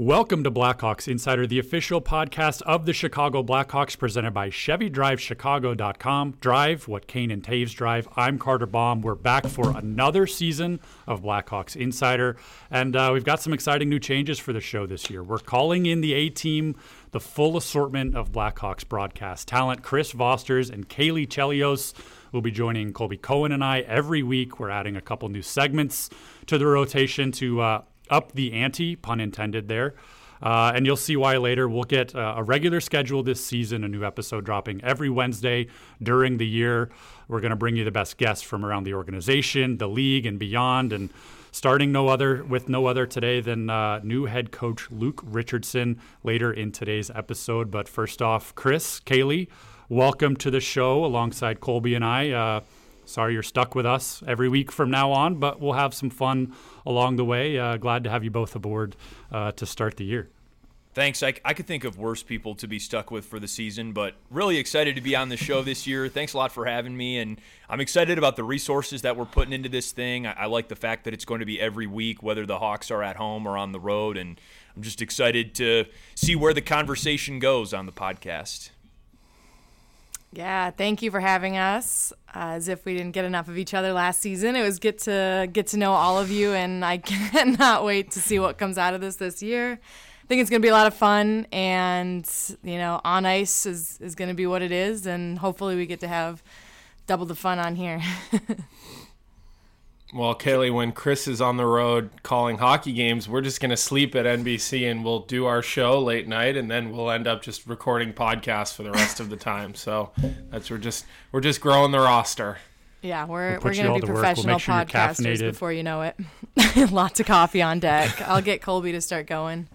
Welcome to Blackhawks Insider, the official podcast of the Chicago Blackhawks, presented by ChevyDriveChicago.com. Drive what Kane and Toews drive. I'm Carter Baum. We're back for another season of Blackhawks Insider, and uh, we've got some exciting new changes for the show this year. We're calling in the A team, the full assortment of Blackhawks broadcast talent. Chris Vosters and Caley Chelios will be joining Colby Cohen and I every week. We're adding a couple new segments to the rotation to uh, up the ante, pun intended there. Uh, and you'll see why later. We'll get uh, a regular schedule this season, a new episode dropping every Wednesday during the year. We're going to bring you the best guests from around the organization, the league, and beyond. And starting no other with no other today than uh, new head coach Luke Richardson later in today's episode. But first off, Chris, Caley, welcome to the show alongside Colby and I. Sorry you're stuck with us every week from now on, but we'll have some fun along the way. Uh, glad to have you both aboard uh, to start the year. Thanks. I, I could think of worse people to be stuck with for the season, but really excited to be on the show this year. Thanks a lot for having me. And I'm excited about the resources that we're putting into this thing. I, I like the fact that it's going to be every week, whether the Hawks are at home or on the road. And I'm just excited to see where the conversation goes on the podcast. Yeah, thank you for having us. Uh, as if we didn't get enough of each other last season, it was good to get to know all of you, and I cannot wait to see what comes out of this this year. I think it's going to be a lot of fun, and you know, on ice is is going to be what it is, and hopefully we get to have double the fun on here. Well, Caley, when Chris is on the road calling hockey games, we're just going to sleep at NBC and we'll do our show late night, and then we'll end up just recording podcasts for the rest of the time. So that's we're just we're just growing the roster. Yeah, we're we'll we're going to be professional we'll sure podcasters before you know it. Lots of coffee on deck. I'll get Colby to start going.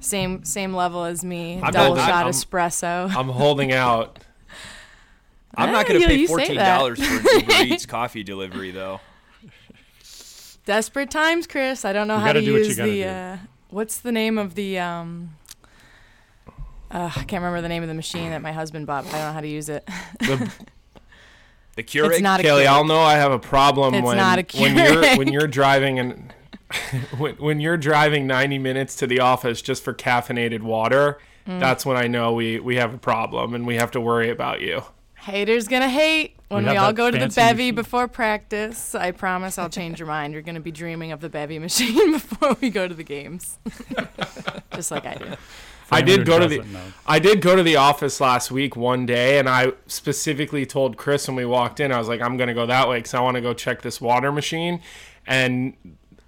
Same same level as me. I'm double shot I'm, espresso. I'm holding out. I'm not going to pay fourteen dollars for Uber Eats coffee delivery though. Desperate times, Chris. I don't know you how to use the. Uh, what's the name of the? Um, uh, I can't remember the name of the machine that my husband bought. But I don't know how to use it. The, the Keurig. It's not a Kelly, Keurig. I'll know I have a problem it's when not a when you're when you're driving and when, when you're driving 90 minutes to the office just for caffeinated water. Mm. That's when I know we we have a problem and we have to worry about you. Haters gonna hate when we, we all go to the Bevi machine. before practice. I promise I'll change your mind. You're gonna be dreaming of the Bevi machine before we go to the games, just like I do. I did go to the know. I did go to the office last week one day, and I specifically told Chris when we walked in, I was like, I'm gonna go that way because I want to go check this water machine, and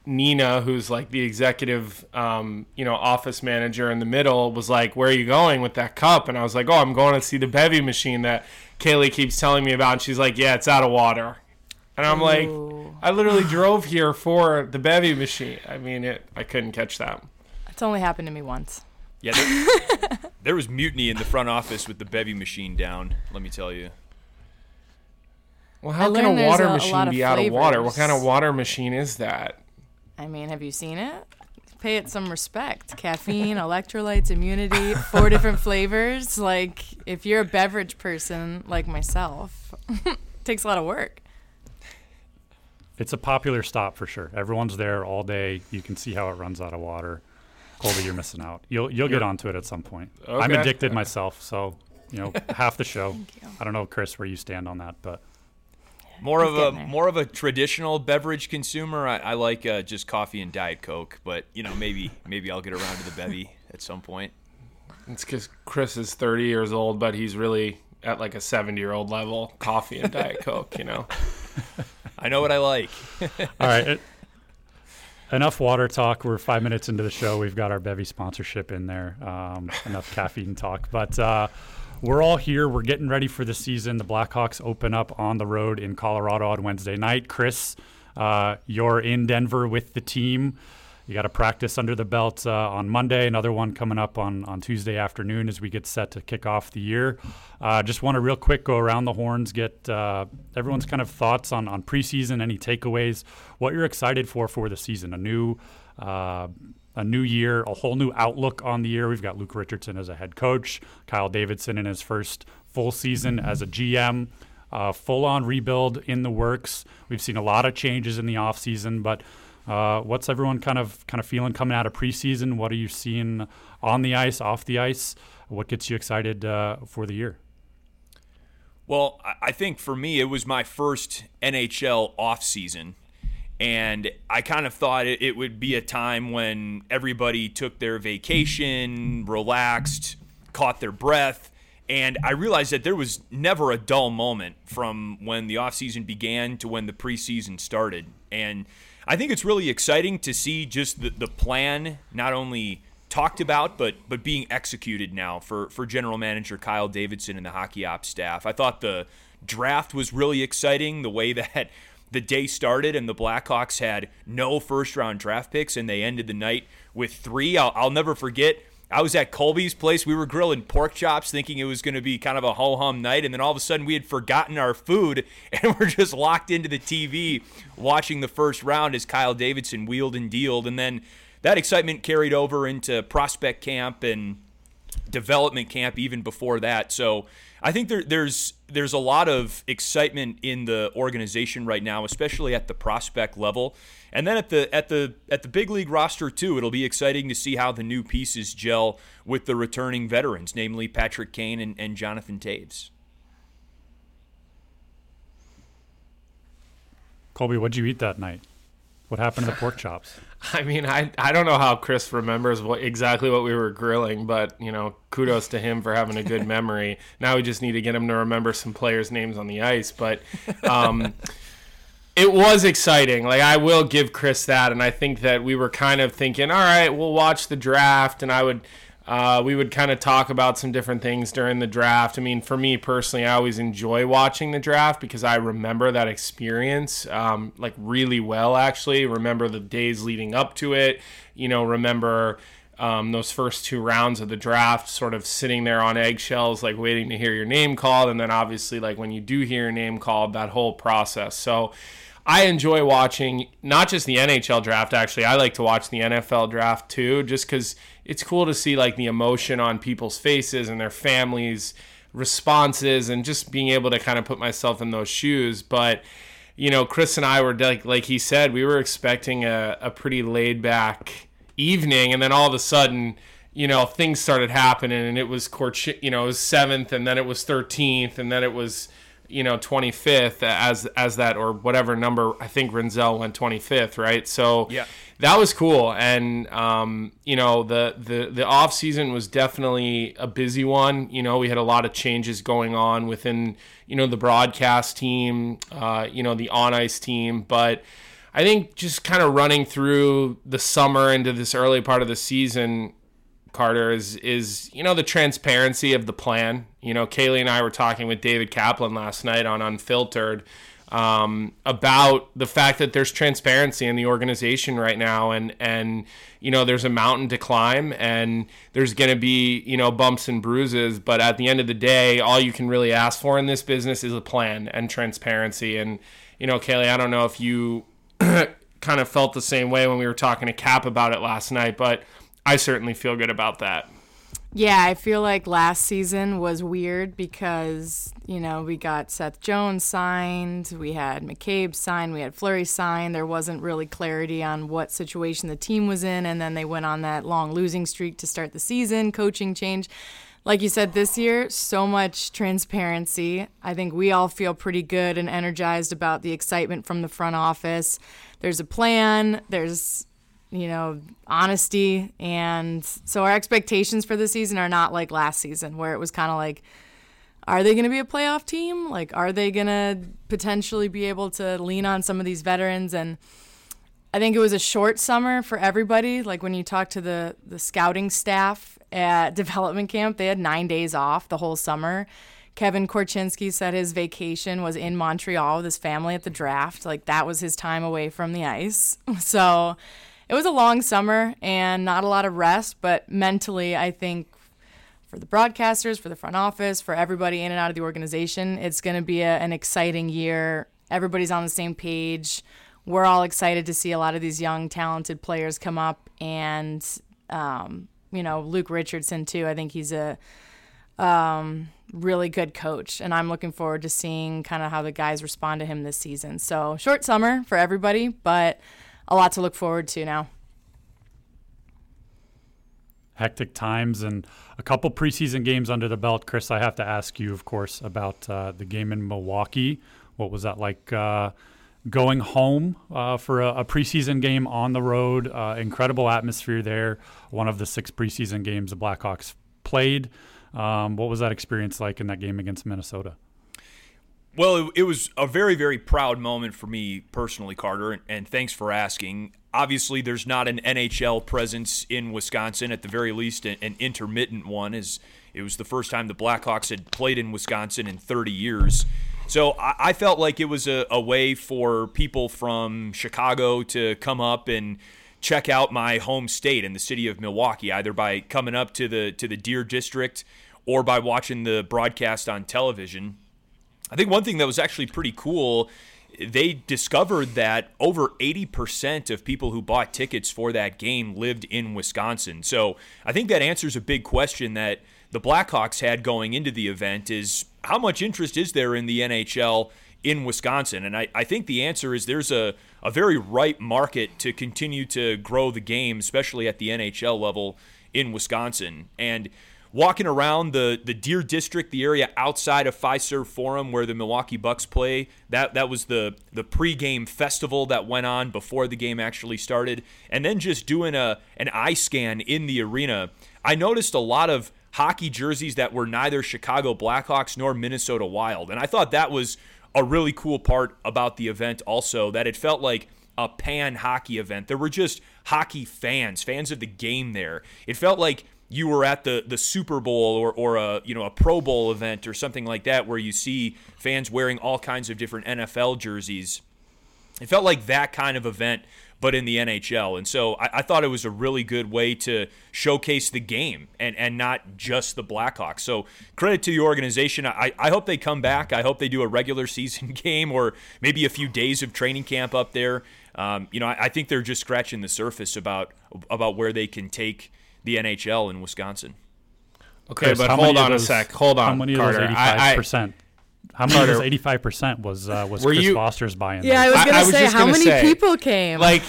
Nina, who's like the executive, um, you know, office manager in the middle, was like, "Where are you going with that cup?" And I was like, "Oh, I'm going to see the Bevi machine that Caley keeps telling me about." And she's like, "Yeah, it's out of water." And I'm Ooh. like, "I literally drove here for the Bevi machine." I mean, it. I couldn't catch that. It's only happened to me once. Yeah, there, there was mutiny in the front office with the Bevi machine down. Let me tell you. Well, how can a water a, machine a be out of water? What kind of water machine is that? I mean, have you seen it? Pay it some respect. Caffeine, electrolytes, immunity, four different flavors. Like, if you're a beverage person like myself, it takes a lot of work. It's a popular stop for sure. Everyone's there all day. You can see how it runs out of water. Colby, you're missing out. You'll you'll get onto it at some point. Okay. I'm addicted myself, so you know half the show. I don't know, Chris, where you stand on that, but more of a more of a traditional beverage consumer. I, I like uh, just coffee and diet coke, but you know maybe maybe I'll get around to the Bevi at some point. It's because Chris is 30 years old, but he's really at like a 70 year old level. Coffee and diet coke, you know. I know what I like. All right. It, enough water talk. We're five minutes into the show. We've got our Bevi sponsorship in there. Um, enough caffeine talk, but. Uh, we're all here. We're getting ready for the season. The Blackhawks open up on the road in Colorado on Wednesday night. Chris, uh, you're in Denver with the team. You got a practice under the belt uh, on Monday, another one coming up on, on Tuesday afternoon as we get set to kick off the year. Uh, just want to real quick go around the horns, get uh, everyone's kind of thoughts on, on preseason, any takeaways, what you're excited for for the season. A new uh, a new year, a whole new outlook on the year. We've got Luke Richardson as a head coach, Kyle Davidson in his first full season as a GM, uh, full on rebuild in the works. We've seen a lot of changes in the offseason, but Uh, what's everyone kind of kind of feeling coming out of preseason? What are you seeing on the ice, off the ice? What gets you excited uh, for the year? Well, I think for me, it was my first NHL offseason. And I kind of thought it, it would be a time when everybody took their vacation, relaxed, caught their breath. And I realized that there was never a dull moment from when the offseason began to when the preseason started. And I think it's really exciting to see just the, the plan not only talked about, but but being executed now for for general manager Kyle Davidson and the hockey ops staff. I thought the draft was really exciting. The way that the day started and the Blackhawks had no first round draft picks and they ended the night with three. I'll, I'll never forget. I was at Colby's place. We were grilling pork chops, thinking it was going to be kind of a ho hum night. And then all of a sudden, we had forgotten our food and we're just locked into the TV watching the first round as Kyle Davidson wheeled and dealed. And then that excitement carried over into prospect camp and development camp even before that. So I think there, there's there's a lot of excitement in the organization right now, especially at the prospect level, and then at the at the at the big league roster too. It'll be exciting to see how the new pieces gel with the returning veterans, namely Patrick Kane and, and Jonathan Toews. Colby, what'd you eat that night? What happened to the pork chops? I mean, I I don't know how Chris remembers what exactly what we were grilling, but you know, kudos to him for having a good memory. now we just need to get him to remember some players' names on the ice, but um, it was exciting. Like I will give Chris that, and I think that we were kind of thinking, all right, we'll watch the draft, and I would uh, we would kind of talk about some different things during the draft. I mean, for me personally, I always enjoy watching the draft because I remember that experience um, like really well, actually. Remember the days leading up to it, you know, remember. Um, those first two rounds of the draft, sort of sitting there on eggshells, like waiting to hear your name called, and then obviously, like when you do hear your name called, that whole process. So, I enjoy watching not just the NHL draft. Actually, I like to watch the NFL draft too, just because it's cool to see like the emotion on people's faces and their families' responses, and just being able to kind of put myself in those shoes. But you know, Chris and I were like like he said, we were expecting a, a pretty laid back evening, and then all of a sudden you know things started happening and it was court you know it was seventh and then it was 13th and then it was you know 25th as as that or whatever number I think Rinzel went 25th right? So yeah that was cool. And um, you know the the the off season was definitely a busy one. You know we had a lot of changes going on within you know the broadcast team uh, you know the on ice team. But I think just kind of running through the summer into this early part of the season Carter is is you know the transparency of the plan. You know, Caley and I were talking with David Kaplan last night on Unfiltered um, about the fact that there's transparency in the organization right now, and and you know there's a mountain to climb, and there's going to be you know bumps and bruises, but at the end of the day, all you can really ask for in this business is a plan and transparency. And you know, Caley, I don't know if you kind of felt the same way when we were talking to Cap about it last night, but I certainly feel good about that. Yeah, I feel like last season was weird because, you know, we got Seth Jones signed, we had McCabe signed, we had Fleury signed. There wasn't really clarity on what situation the team was in, and then they went on that long losing streak to start the season, coaching change. Like you said, this year, so much transparency. I think we all feel pretty good and energized about the excitement from the front office. There's a plan, there's you know, honesty. And so our expectations for the season are not like last season, where it was kind of like, are they going to be a playoff team? Like, are they going to potentially be able to lean on some of these veterans? And I think it was a short summer for everybody. Like, when you talk to the, the scouting staff at development camp, they had nine days off the whole summer. Kevin Korchinski said his vacation was in Montreal with his family at the draft. Like, that was his time away from the ice. So, it was a long summer and not a lot of rest, but mentally, I think for the broadcasters, for the front office, for everybody in and out of the organization, it's going to be a, an exciting year. Everybody's on the same page. We're all excited to see a lot of these young, talented players come up, and um, you know Luke Richardson too. I think he's a um, really good coach, and I'm looking forward to seeing kind of how the guys respond to him this season. So short summer for everybody, but a lot to look forward to now. Hectic times and a couple preseason games under the belt. Chris, I have to ask you, of course, about uh, the game in Milwaukee. What was that like? Uh, going home uh, for a, a, preseason game on the road. Uh, incredible atmosphere there. One of the six preseason games the Blackhawks played. Um, what was that experience like in that game against Minnesota? Well, it, it, was a very, very proud moment for me personally, Carter, and, and thanks for asking. Obviously, there's not an NHL presence in Wisconsin, at the very least, an, an intermittent one, as it was the first time the Blackhawks had played in Wisconsin in 30 years. So I, I felt like it was a, a way for people from Chicago to come up and check out my home state in the city of Milwaukee, either by coming up to the to the Deer District or by watching the broadcast on television. I think one thing that was actually pretty cool, they discovered that over 80% of people who bought tickets for that game lived in Wisconsin. So I think that answers a big question that the Blackhawks had going into the event is how much interest is there in the NHL in Wisconsin? And I, I think the answer is there's a, a very ripe market to continue to grow the game, especially at the NHL level in Wisconsin. And walking around the, the Deer District, the area outside of Fiserv Forum where the Milwaukee Bucks play, that, that was the, the pregame festival that went on before the game actually started. And then just doing a, an eye scan in the arena, I noticed a lot of hockey jerseys that were neither Chicago Blackhawks nor Minnesota Wild. And I thought that was a really cool part about the event also that it felt like a pan hockey event. There were just hockey fans, fans of the game there. It felt like you were at the, the Super Bowl or, or a you know a Pro Bowl event or something like that where you see fans wearing all kinds of different NFL jerseys. It felt like that kind of event but in the NHL. And so I, I, thought it was a really good way to showcase the game and, and not just the Blackhawks. So credit to the organization. I, I hope they come back. I hope they do a regular season game or maybe a few days of training camp up there. Um, you know, I, I think they're just scratching the surface about about where they can take the NHL in Wisconsin. Okay, Chris, but hold on those, a sec. Hold on, how many Carter. of those eighty-five percent? How many Carter, of those eighty-five percent was uh, was Chris you, Vosters buying? Yeah, those? I was going to say how many say, people came. Like,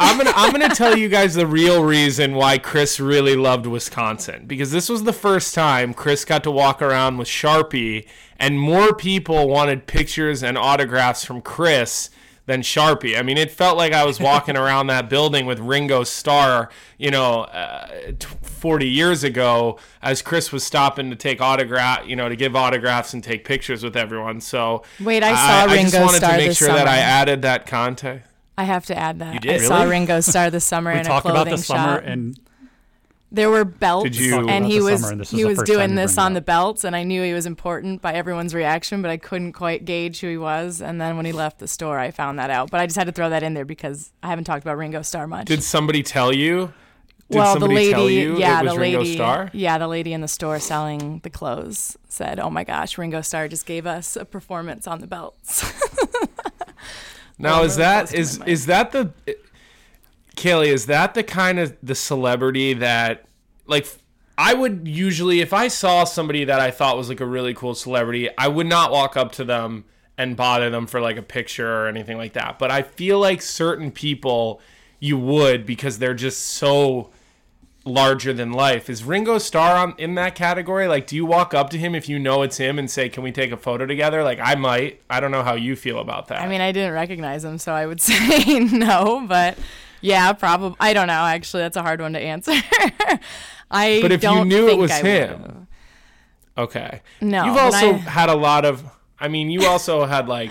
I'm gonna I'm gonna tell you guys the real reason why Chris really loved Wisconsin because this was the first time Chris got to walk around with Sharpie, and more people wanted pictures and autographs from Chris than Sharpie. I mean, it felt like I was walking around that building with Ringo Starr, you know, uh, 40 years ago, as Chris was stopping to take autograph, you know, to give autographs and take pictures with everyone. So wait, I saw I, Ringo I just wanted Starr to make sure summer. that I added that context. I have to add that. You did? I really? saw Ringo Starr this summer in a clothing about the shop. summer and there were belts, and he was he was doing this on the belts, and I knew he was important by everyone's reaction, but I couldn't quite gauge who he was. And then when he left the store, I found that out. But I just had to throw that in there because I haven't talked about Ringo Starr much. Did somebody tell you? Did well, the lady, yeah, the lady, Starr? yeah, the lady in the store selling the clothes said, "Oh my gosh, Ringo Starr just gave us a performance on the belts." now, is that is is that the Caley, is that the kind of the celebrity that like I would usually if I saw somebody that I thought was like a really cool celebrity, I would not walk up to them and bother them for like a picture or anything like that. But I feel like certain people you would because they're just so larger than life. Is Ringo Starr on, in that category? Like, do you walk up to him if you know it's him and say, "Can we take a photo together?" Like, I might. I don't know how you feel about that. I mean, I didn't recognize him, so I would say no. But yeah, probably. I don't know. Actually, that's a hard one to answer. I but if you knew it was I him, would've. okay. No, you've also I- had a lot of. I mean, you also had like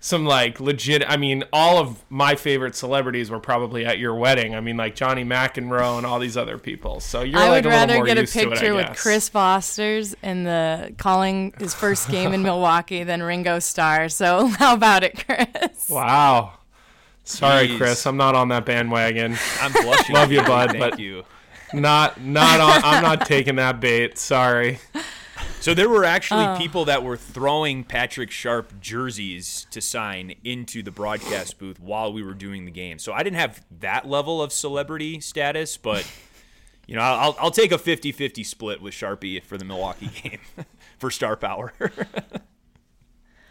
some like legit. I mean, all of my favorite celebrities were probably at your wedding. I mean, like Johnny McEnroe and all these other people. So you're I like would a little rather more get a used to it, I picture with. Chris Vosters in the calling his first game in Milwaukee than Ringo Starr. So how about it, Chris? Wow. Sorry, Jeez. Chris. I'm not on that bandwagon. I'm blushing. Love you, Thank bud, but- you. Not not on. I'm not taking that bait. Sorry. So there were actually Oh. people that were throwing Patrick Sharp jerseys to sign into the broadcast booth while we were doing the game. So I didn't have that level of celebrity status, but you know, I'll I'll take a 50-50 split with Sharpie for the Milwaukee game for star power.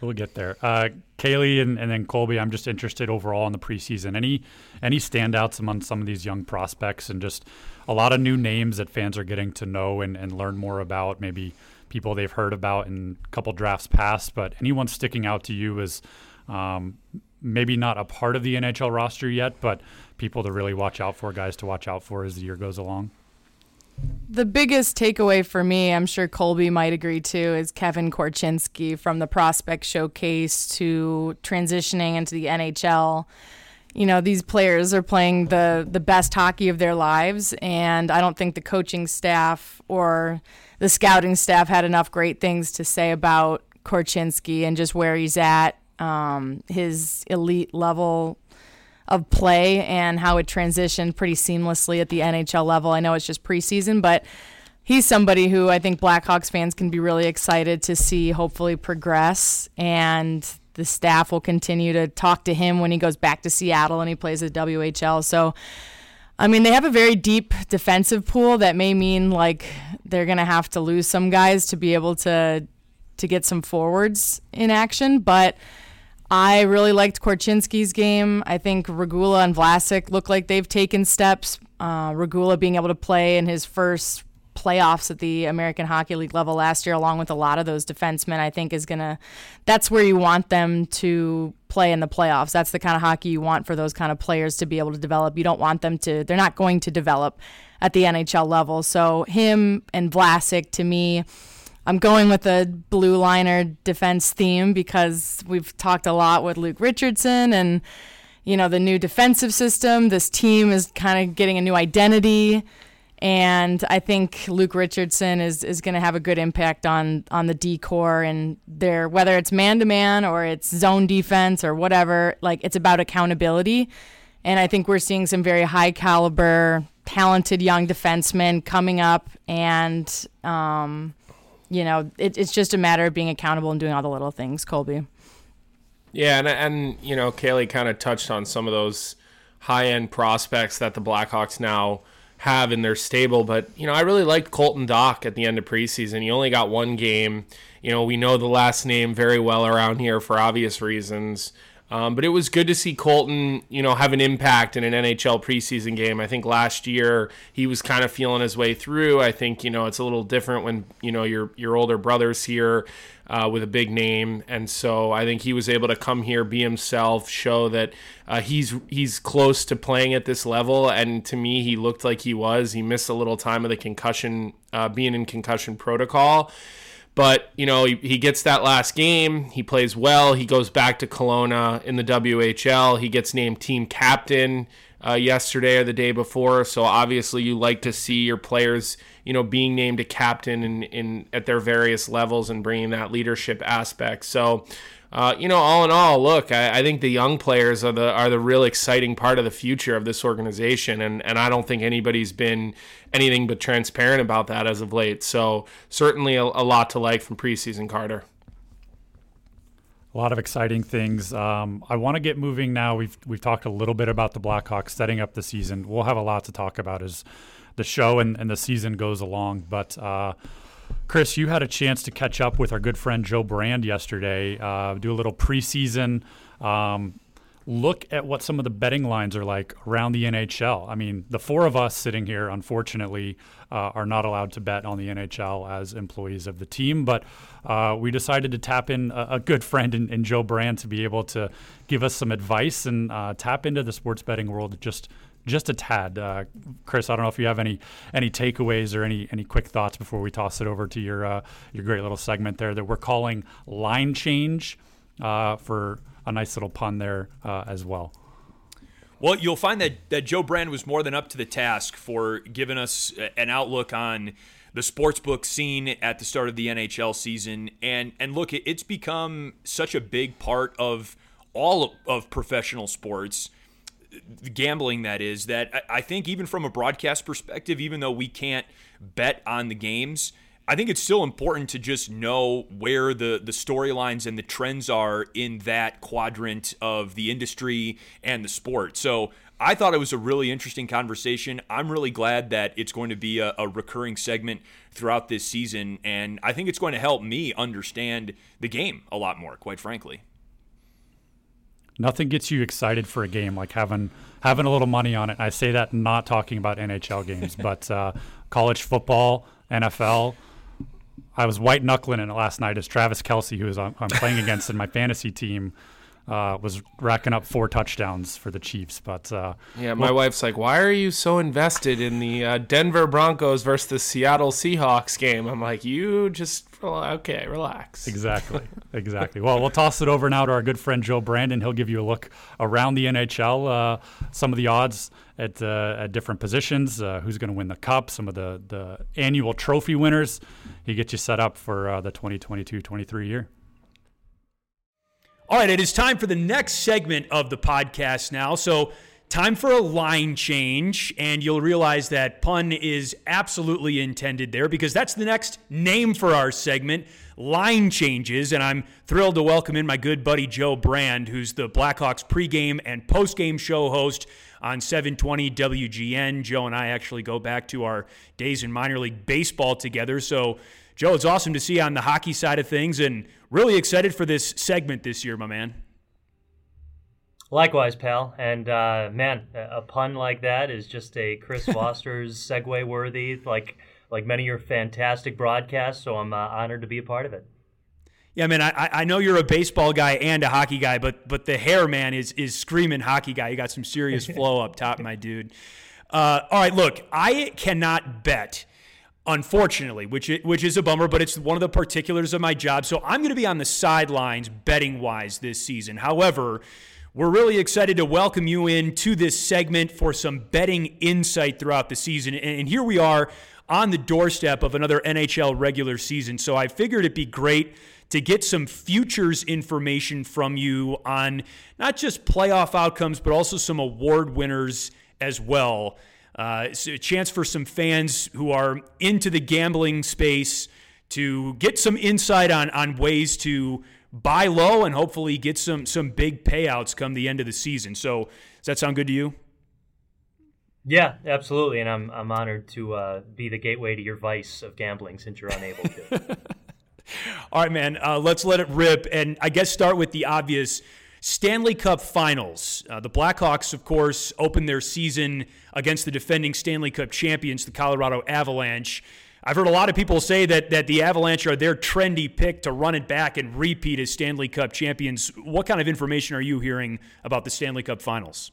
We'll get there. Uh, Caley and, and then Colby, I'm just interested overall in the preseason. Any any standouts among some of these young prospects and just a lot of new names that fans are getting to know and, and learn more about, maybe people they've heard about in a couple drafts past, but anyone sticking out to you as um, maybe not a part of the NHL roster yet, but people to really watch out for, guys to watch out for as the year goes along? The biggest takeaway for me, I'm sure Colby might agree too, is Kevin Korchinski from the prospect showcase to transitioning into the NHL. You know, these players are playing the the best hockey of their lives and I don't think the coaching staff or the scouting staff had enough great things to say about Korchinski and just where he's at, um, his elite level of play and how it transitioned pretty seamlessly at the NHL level. I know it's just preseason, but he's somebody who I think Blackhawks fans can be really excited to see hopefully progress and the staff will continue to talk to him when he goes back to Seattle and he plays at WHL. So I mean, they have a very deep defensive pool that may mean like they're going to have to lose some guys to be able to to get some forwards in action, but I really liked Korchinski's game. I think Regula and Vlasic look like they've taken steps. Uh, Regula being able to play in his first playoffs at the American Hockey League level last year, along with a lot of those defensemen, I think is gonna. That's where you want them to play in the playoffs. That's the kind of hockey you want for those kind of players to be able to develop. You don't want them to. They're not going to develop at the NHL level. So him and Vlasic to me I'm going with a blue liner defense theme because we've talked a lot with Luke Richardson and you know the new defensive system. This team is kind of getting a new identity, and I think Luke Richardson is is going to have a good impact on on the D corps and their whether it's man to man or it's zone defense or whatever. Like it's about accountability, and I think we're seeing some very high caliber, talented young defensemen coming up and. Um, you know, it, it's just a matter of being accountable and doing all the little things, Colby. Yeah, and and you know, Caley kind of touched on some of those high end prospects that the Blackhawks now have in their stable. But you know, I really liked Colton Dach at the end of preseason. He only got one game. You know, we know the last name very well around here for obvious reasons. Um, but it was good to see Colton, you know, have an impact in an NHL preseason game. I think last year he was kind of feeling his way through. I think you know it's a little different when you know your your older brother's here uh, with a big name, and so I think he was able to come here, be himself, show that uh, he's he's close to playing at this level. And to me, he looked like he was. He missed a little time of the concussion, uh, being in concussion protocol. But, you know, he, he gets that last game. He plays well. He goes back to Kelowna in the WHL. He gets named team captain uh, yesterday or the day before. So obviously, you like to see your players, you know, being named a captain in, in at their various levels and bringing that leadership aspect. So uh, you know, all in all, look, I, I, think the young players are the are the real exciting part of the future of this organization, and and I don't think anybody's been anything but transparent about that as of late. So certainly a, a lot to like from preseason Carter. A lot of exciting things. Um, I want to get moving now. We've we've talked a little bit about the Blackhawks setting up the season. We'll have a lot to talk about as the show and, and the season goes along, but. Uh, Chris, you had a chance to catch up with our good friend Joe Brand yesterday, uh, do a little preseason um, look at what some of the betting lines are like around the NHL. I mean, the four of us sitting here, unfortunately, uh, are not allowed to bet on the NHL as employees of the team, but uh, we decided to tap in a, a good friend in, in, Joe Brand to be able to give us some advice and uh, tap into the sports betting world just just a tad. Uh, Chris, I don't know if you have any any takeaways or any any quick thoughts before we toss it over to your uh, your great little segment there that we're calling line change uh, for a nice little pun there uh, as well. Well, you'll find that, that Joe Brand was more than up to the task for giving us an outlook on the sportsbook scene at the start of the NHL season. And and look, it's become such a big part of all of professional sports gambling that is that I think even from a broadcast perspective, even though we can't bet on the games, I think it's still important to just know where the the storylines and the trends are in that quadrant of the industry and the sport. So I thought it was a really interesting conversation. I'm really glad that it's going to be a, a, recurring segment throughout this season, and I think it's going to help me understand the game a lot more, quite frankly. Nothing gets you excited for a game like having having a little money on it. I say that not talking about NHL games, but uh, college football, NFL. I was white knuckling it last night as Travis Kelce, who is I'm playing against in my fantasy team uh, was racking up four touchdowns for the Chiefs. But uh, yeah, my well, wife's like, "Why are you so invested in the uh, Denver Broncos versus the Seattle Seahawks game?" I'm like, "You just okay, relax." Exactly, exactly. well, we'll toss it over now to our good friend Joe Brandon. He'll give you a look around the NHL, uh, some of the odds at uh, at different positions, uh, who's going to win the cup, some of the the annual trophy winners. He gets you set up for the 2022-23 year. All right, it is time for the next segment of the podcast now. So, time for a line change, and you'll realize that pun is absolutely intended there because that's the next name for our segment line changes. And I'm thrilled to welcome in my good buddy Joe Brand, who's the Blackhawks pregame and postgame show host on 720 WGN. Joe and I actually go back to our days in minor league baseball together. So, Joe, it's awesome to see you on the hockey side of things and really excited for this segment this year, my man. Likewise, pal. And uh, man, a pun like that is just a Chris Vosters' segue worthy, like like many of your fantastic broadcasts. So I'm uh, honored to be a part of it. Yeah, man. I, I know you're a baseball guy and a hockey guy, but but the hair, man, is is screaming hockey guy. You got some serious flow up top, my dude. Uh, all right, look, I cannot bet unfortunately, which which is a bummer, but it's one of the particulars of my job. So I'm going to be on the sidelines betting wise this season. However, we're really excited to welcome you in to this segment for some betting insight throughout the season. And here we are on the doorstep of another NHL regular season. So I figured it'd be great to get some futures information from you on not just playoff outcomes, but also some award winners as well. Uh, it's a chance for some fans who are into the gambling space to get some insight on, on ways to buy low and hopefully get some some big payouts come the end of the season. So does that sound good to you? Yeah, absolutely, and I'm I'm honored to uh, be the gateway to your vice of gambling since you're unable to. All right, man. Uh, let's let it rip, and I guess start with the obvious. Stanley Cup Finals. Uh, the Blackhawks, of course, opened their season against the defending Stanley Cup champions, the Colorado Avalanche. I've heard a lot of people say that that the Avalanche are their trendy pick to run it back and repeat as Stanley Cup champions. What kind of information are you hearing about the Stanley Cup Finals?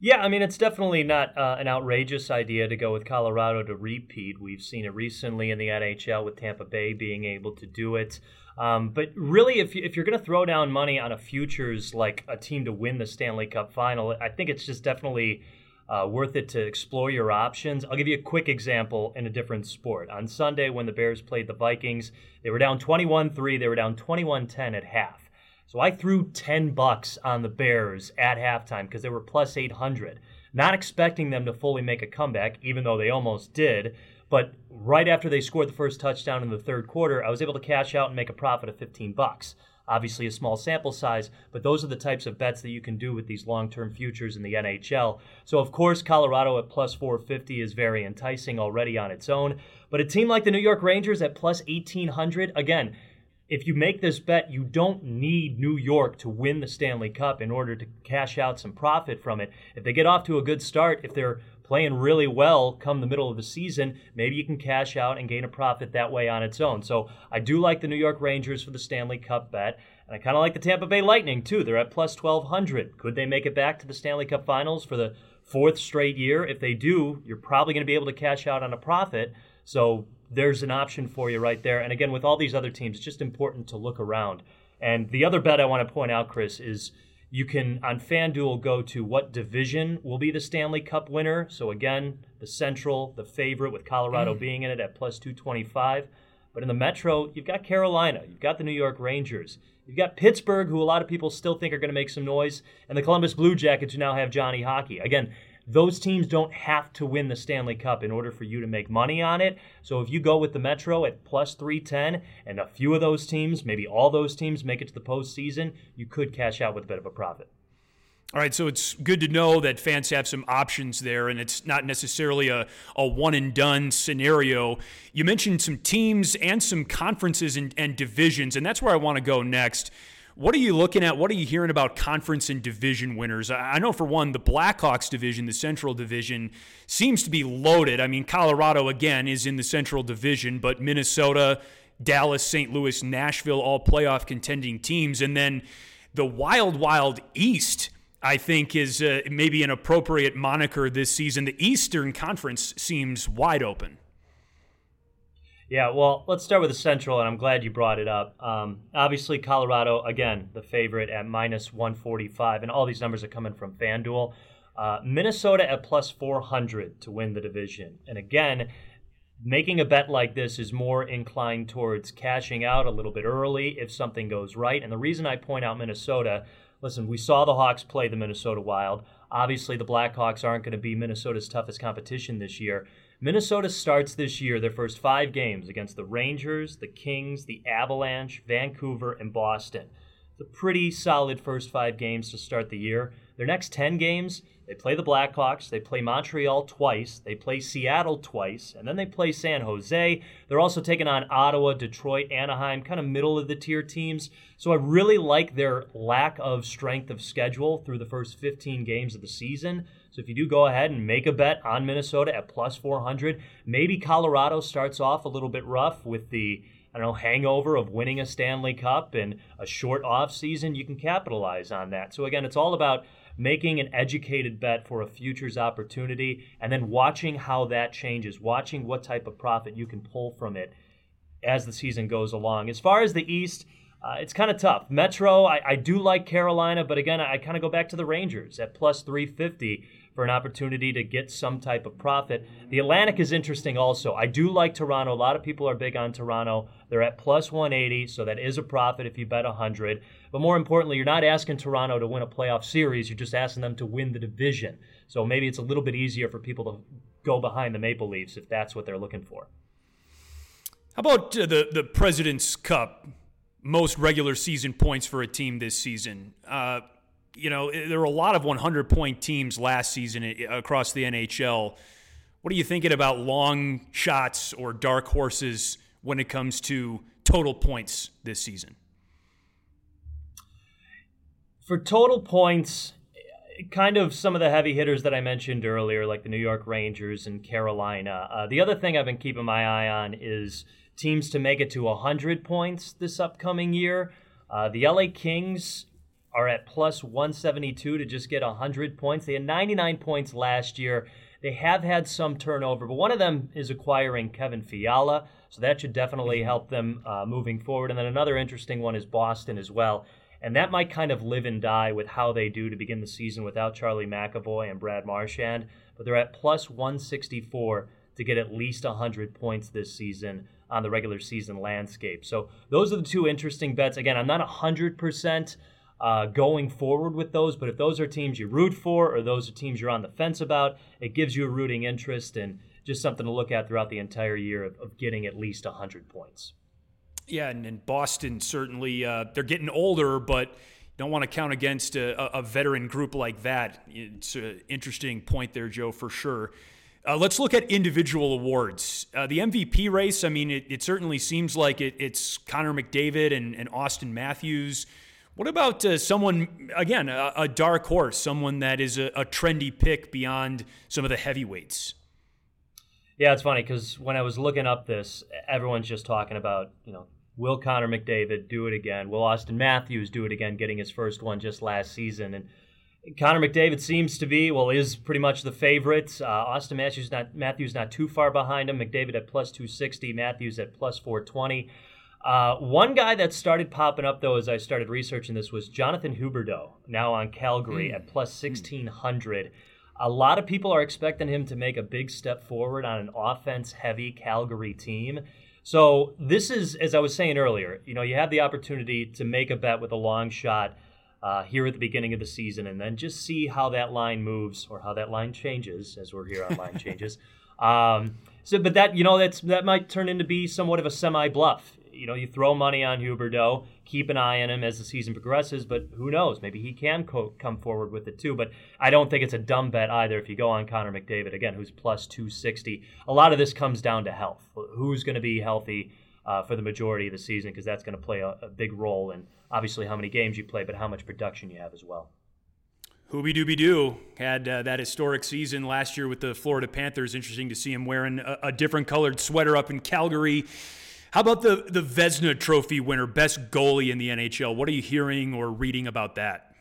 Yeah, I mean, it's definitely not uh, an outrageous idea to go with Colorado to repeat. We've seen it recently in the NHL with Tampa Bay being able to do it. Um, but really, if, you, if you're going to throw down money on a futures like a team to win the Stanley Cup final, I think it's just definitely uh, worth it to explore your options. I'll give you a quick example in a different sport. On Sunday, when the Bears played the Vikings, they were down 21 3, they were down 21 10 at half. So I threw 10 bucks on the Bears at halftime because they were plus 800, not expecting them to fully make a comeback, even though they almost did. But right after they scored the first touchdown in the third quarter, I was able to cash out and make a profit of 15 bucks. Obviously, a small sample size, but those are the types of bets that you can do with these long term futures in the NHL. So, of course, Colorado at plus 450 is very enticing already on its own. But a team like the New York Rangers at plus 1800, again, if you make this bet, you don't need New York to win the Stanley Cup in order to cash out some profit from it. If they get off to a good start, if they're playing really well come the middle of the season, maybe you can cash out and gain a profit that way on its own. So I do like the New York Rangers for the Stanley Cup bet. And I kind of like the Tampa Bay Lightning too. They're at plus 1200. Could they make it back to the Stanley Cup finals for the fourth straight year? If they do, you're probably going to be able to cash out on a profit. So there's an option for you right there. And again, with all these other teams, it's just important to look around. And the other bet I want to point out, Chris, is you can on FanDuel go to what division will be the Stanley Cup winner. So again, the Central, the favorite with Colorado mm. being in it at plus 225. But in the Metro, you've got Carolina, you've got the New York Rangers, you've got Pittsburgh, who a lot of people still think are going to make some noise, and the Columbus Blue Jackets, who now have Johnny Hockey. Again, those teams don't have to win the Stanley Cup in order for you to make money on it. So if you go with the Metro at plus 310 and a few of those teams, maybe all those teams make it to the postseason, you could cash out with a bit of a profit. All right, so it's good to know that fans have some options there, and it's not necessarily a, a one and done scenario. You mentioned some teams and some conferences and, and divisions, and that's where I want to go next. What are you looking at? What are you hearing about conference and division winners? I know for one, the Blackhawks division, the Central Division, seems to be loaded. I mean, Colorado, again, is in the Central Division, but Minnesota, Dallas, St. Louis, Nashville, all playoff contending teams. And then the Wild, Wild East I think is uh, maybe an appropriate moniker this season. The Eastern Conference seems wide open. Yeah, well, let's start with the Central, and I'm glad you brought it up. Um, obviously, Colorado, again, the favorite at minus 145, and all these numbers are coming from FanDuel. Uh, Minnesota at plus 400 to win the division. And again, making a bet like this is more inclined towards cashing out a little bit early if something goes right. And the reason I point out Minnesota listen, we saw the Hawks play the Minnesota Wild. Obviously, the Blackhawks aren't going to be Minnesota's toughest competition this year. Minnesota starts this year their first five games against the Rangers, the Kings, the Avalanche, Vancouver, and Boston. It's a pretty solid first five games to start the year. Their next 10 games, they play the Blackhawks, they play Montreal twice, they play Seattle twice, and then they play San Jose. They're also taking on Ottawa, Detroit, Anaheim, kind of middle of the tier teams. So I really like their lack of strength of schedule through the first 15 games of the season. So if you do go ahead and make a bet on Minnesota at plus 400, maybe Colorado starts off a little bit rough with the I don't know, hangover of winning a Stanley Cup and a short off season, you can capitalize on that. So again, it's all about making an educated bet for a futures opportunity, and then watching how that changes, watching what type of profit you can pull from it as the season goes along. As far as the East, uh, it's kind of tough. Metro, I, I, do like Carolina, but again, I, I kind of go back to the Rangers at plus 350 for an opportunity to get some type of profit. The Atlantic is interesting also. I do like Toronto. A lot of people are big on Toronto. They're at plus 180, so that is a profit if you bet 100. But more importantly, you're not asking Toronto to win a playoff series, you're just asking them to win the division. So maybe it's a little bit easier for people to go behind the Maple Leafs if that's what they're looking for. How about uh, the the President's Cup? Most regular season points for a team this season. Uh, you know, there were a lot of 100 point teams last season across the NHL. What are you thinking about long shots or dark horses when it comes to total points this season? For total points, kind of some of the heavy hitters that I mentioned earlier, like the New York Rangers and Carolina. Uh, the other thing I've been keeping my eye on is teams to make it to 100 points this upcoming year. Uh, the LA Kings are at plus 172 to just get 100 points. They had 99 points last year. They have had some turnover, but one of them is acquiring Kevin Fiala, so that should definitely help them uh, moving forward. And then another interesting one is Boston as well. And that might kind of live and die with how they do to begin the season without Charlie McAvoy and Brad Marchand. But they're at plus 164 to get at least 100 points this season on the regular season landscape. So those are the two interesting bets. Again, I'm not 100% uh, going forward with those. But if those are teams you root for or those are teams you're on the fence about, it gives you a rooting interest and just something to look at throughout the entire year of, of getting at least 100 points. Yeah, and, and Boston certainly, uh, they're getting older, but don't want to count against a, a veteran group like that. It's an interesting point there, Joe, for sure. Uh, let's look at individual awards. Uh, the MVP race, I mean, it, it certainly seems like it, it's Connor McDavid and, and Auston Matthews. What about uh, someone, again, a, a, dark horse, someone that is a, a, trendy pick beyond some of the heavyweights? Yeah, it's funny because when I was looking up this, everyone's just talking about, you know, will Connor McDavid do it again? Will Auston Matthews do it again, getting his first one just last season? And Connor McDavid seems to be, well, is pretty much the favorite. Uh, Auston Matthews not Matthews not too far behind him. McDavid at plus 260, Matthews at plus 420. Uh, one guy that started popping up though as I started researching this was Jonathan Huberdeau, now on Calgary mm. at plus sixteen hundred. A lot of people are expecting him to make a big step forward on an offense-heavy Calgary team. So this is, as I was saying earlier, you know, you have the opportunity to make a bet with a long shot uh, here at the beginning of the season, and then just see how that line moves or how that line changes, as we're here on line changes. Um, so, but that you know that's that might turn into be somewhat of a semi bluff you know, you throw money on Huberdeau, keep an eye on him as the season progresses, but who knows? Maybe he can co- come forward with it too. But I don't think it's a dumb bet either if you go on Connor McDavid, again, who's plus 260. A lot of this comes down to health. Who's going to be healthy uh, for the majority of the season? Because that's going to play a, a big role in obviously how many games you play, but how much production you have as well. Hooby Dooby Doo had uh, that historic season last year with the Florida Panthers. Interesting to see him wearing a, a, different colored sweater up in Calgary. How about the the Vezina Trophy winner, best goalie in the NHL? What are you hearing or reading about that?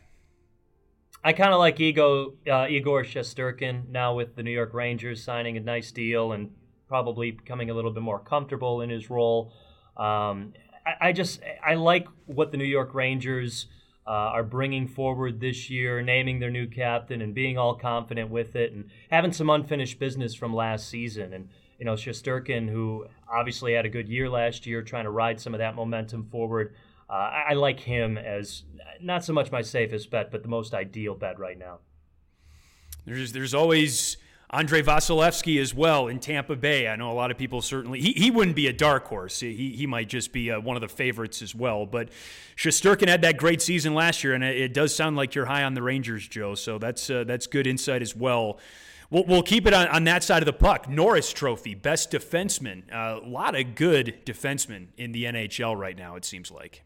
I kind of like Ego, uh, Igor Shesterkin now with the New York Rangers signing a nice deal and probably becoming a little bit more comfortable in his role. Um, I, I, just I like what the New York Rangers uh, are bringing forward this year, naming their new captain and being all confident with it, and having some unfinished business from last season. And you know, Shesterkin, who obviously had a good year last year, trying to ride some of that momentum forward. Uh, I, I like him as not so much my safest bet, but the most ideal bet right now. There's there's always Andrei Vasilevskiy as well in Tampa Bay. I know a lot of people certainly he, he wouldn't be a dark horse. He he might just be uh, one of the favorites as well. But Shesterkin had that great season last year, and it, it, does sound like you're high on the Rangers, Joe. So that's uh, that's good insight as well. We'll, we'll keep it on, on that side of the puck. Norris Trophy, best defenseman. A uh, lot of good defensemen in the NHL right now. It seems like.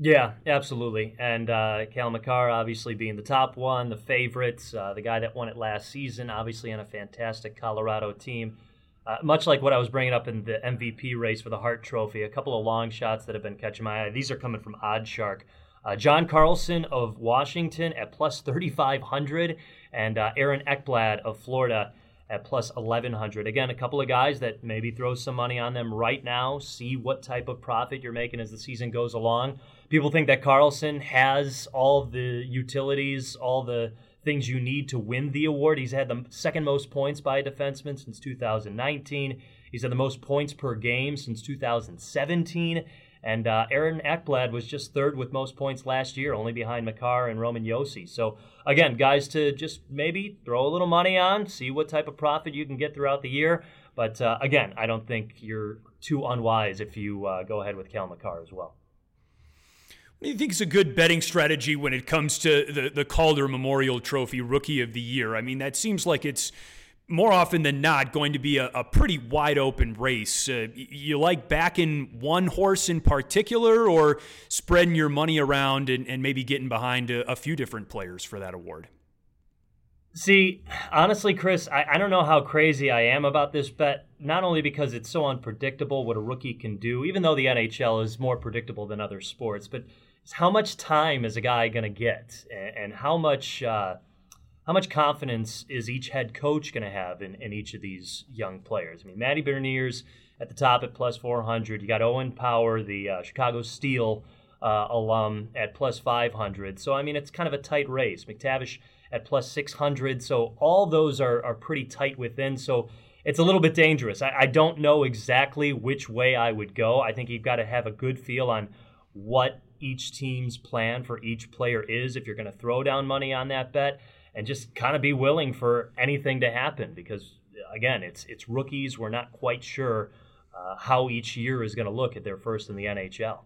Yeah, absolutely. And uh, Cale Makar obviously being the top one, the favorites, uh, the guy that won it last season, obviously on a fantastic Colorado team. Uh, much like what I was bringing up in the MVP race for the Hart Trophy, a couple of long shots that have been catching my eye. These are coming from OddsShark. Uh, John Carlson of Washington at plus 3,500, and uh, Aaron Ekblad of Florida at plus 1100. Again, a couple of guys that maybe throw some money on them right now, see what type of profit you're making as the season goes along. People think that Carlson has all the utilities, all the things you need to win the award. He's had the second most points by a defenseman since 2019. He's had the most points per game since 2017. And uh, Aaron Ekblad was just third with most points last year, only behind Makar and Roman Josi. So, again, guys to just maybe throw a little money on, see what type of profit you can get throughout the year. But uh, again, I don't think you're too unwise if you uh, go ahead with Cal Makar as well. What do you think is a good betting strategy when it comes to the, the Calder Memorial Trophy Rookie of the Year? I mean, that seems like it's more often than not going to be a, a pretty wide open race. Uh, you like backing one horse in particular or spreading your money around and, and maybe getting behind a, a, few different players for that award? See, honestly, Chris, I, I don't know how crazy I am about this bet, not only because it's so unpredictable what a rookie can do, even though the NHL is more predictable than other sports, but how much time is a guy going to get and, and how much. Uh, how much confidence is each head coach going to have in, in each of these young players? I mean, Matty Beniers at the top at plus 400. You got Owen Power, the uh, Chicago Steel uh, alum, at plus 500. So, I mean, it's kind of a tight race. McTavish at plus 600. So, all those are, are pretty tight within. So, it's a little bit dangerous. I, I don't know exactly which way I would go. I think you've got to have a good feel on what each team's plan for each player is if you're going to throw down money on that bet and just kind of be willing for anything to happen because again, it's it's rookies. We're not quite sure uh, how each year is going to look at their first in the NHL.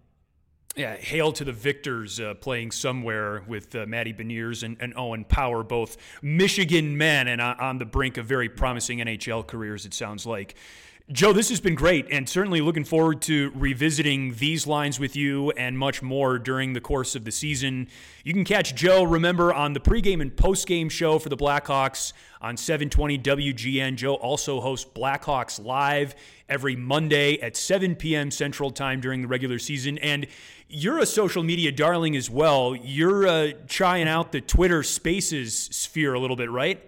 Yeah, hail to the victors uh, playing somewhere with uh, Matty Beniers and, and, Owen Power, both Michigan men and on the brink of very promising NHL careers, it sounds like. Joe, this has been great, and certainly looking forward to revisiting these lines with you and much more during the course of the season. You can catch Joe, remember, on the pregame and postgame show for the Blackhawks on 720 WGN. Joe also hosts Blackhawks Live every Monday at 7 p.m. Central Time during the regular season. And you're a social media darling as well. You're uh, trying out the Twitter Spaces sphere a little bit, right?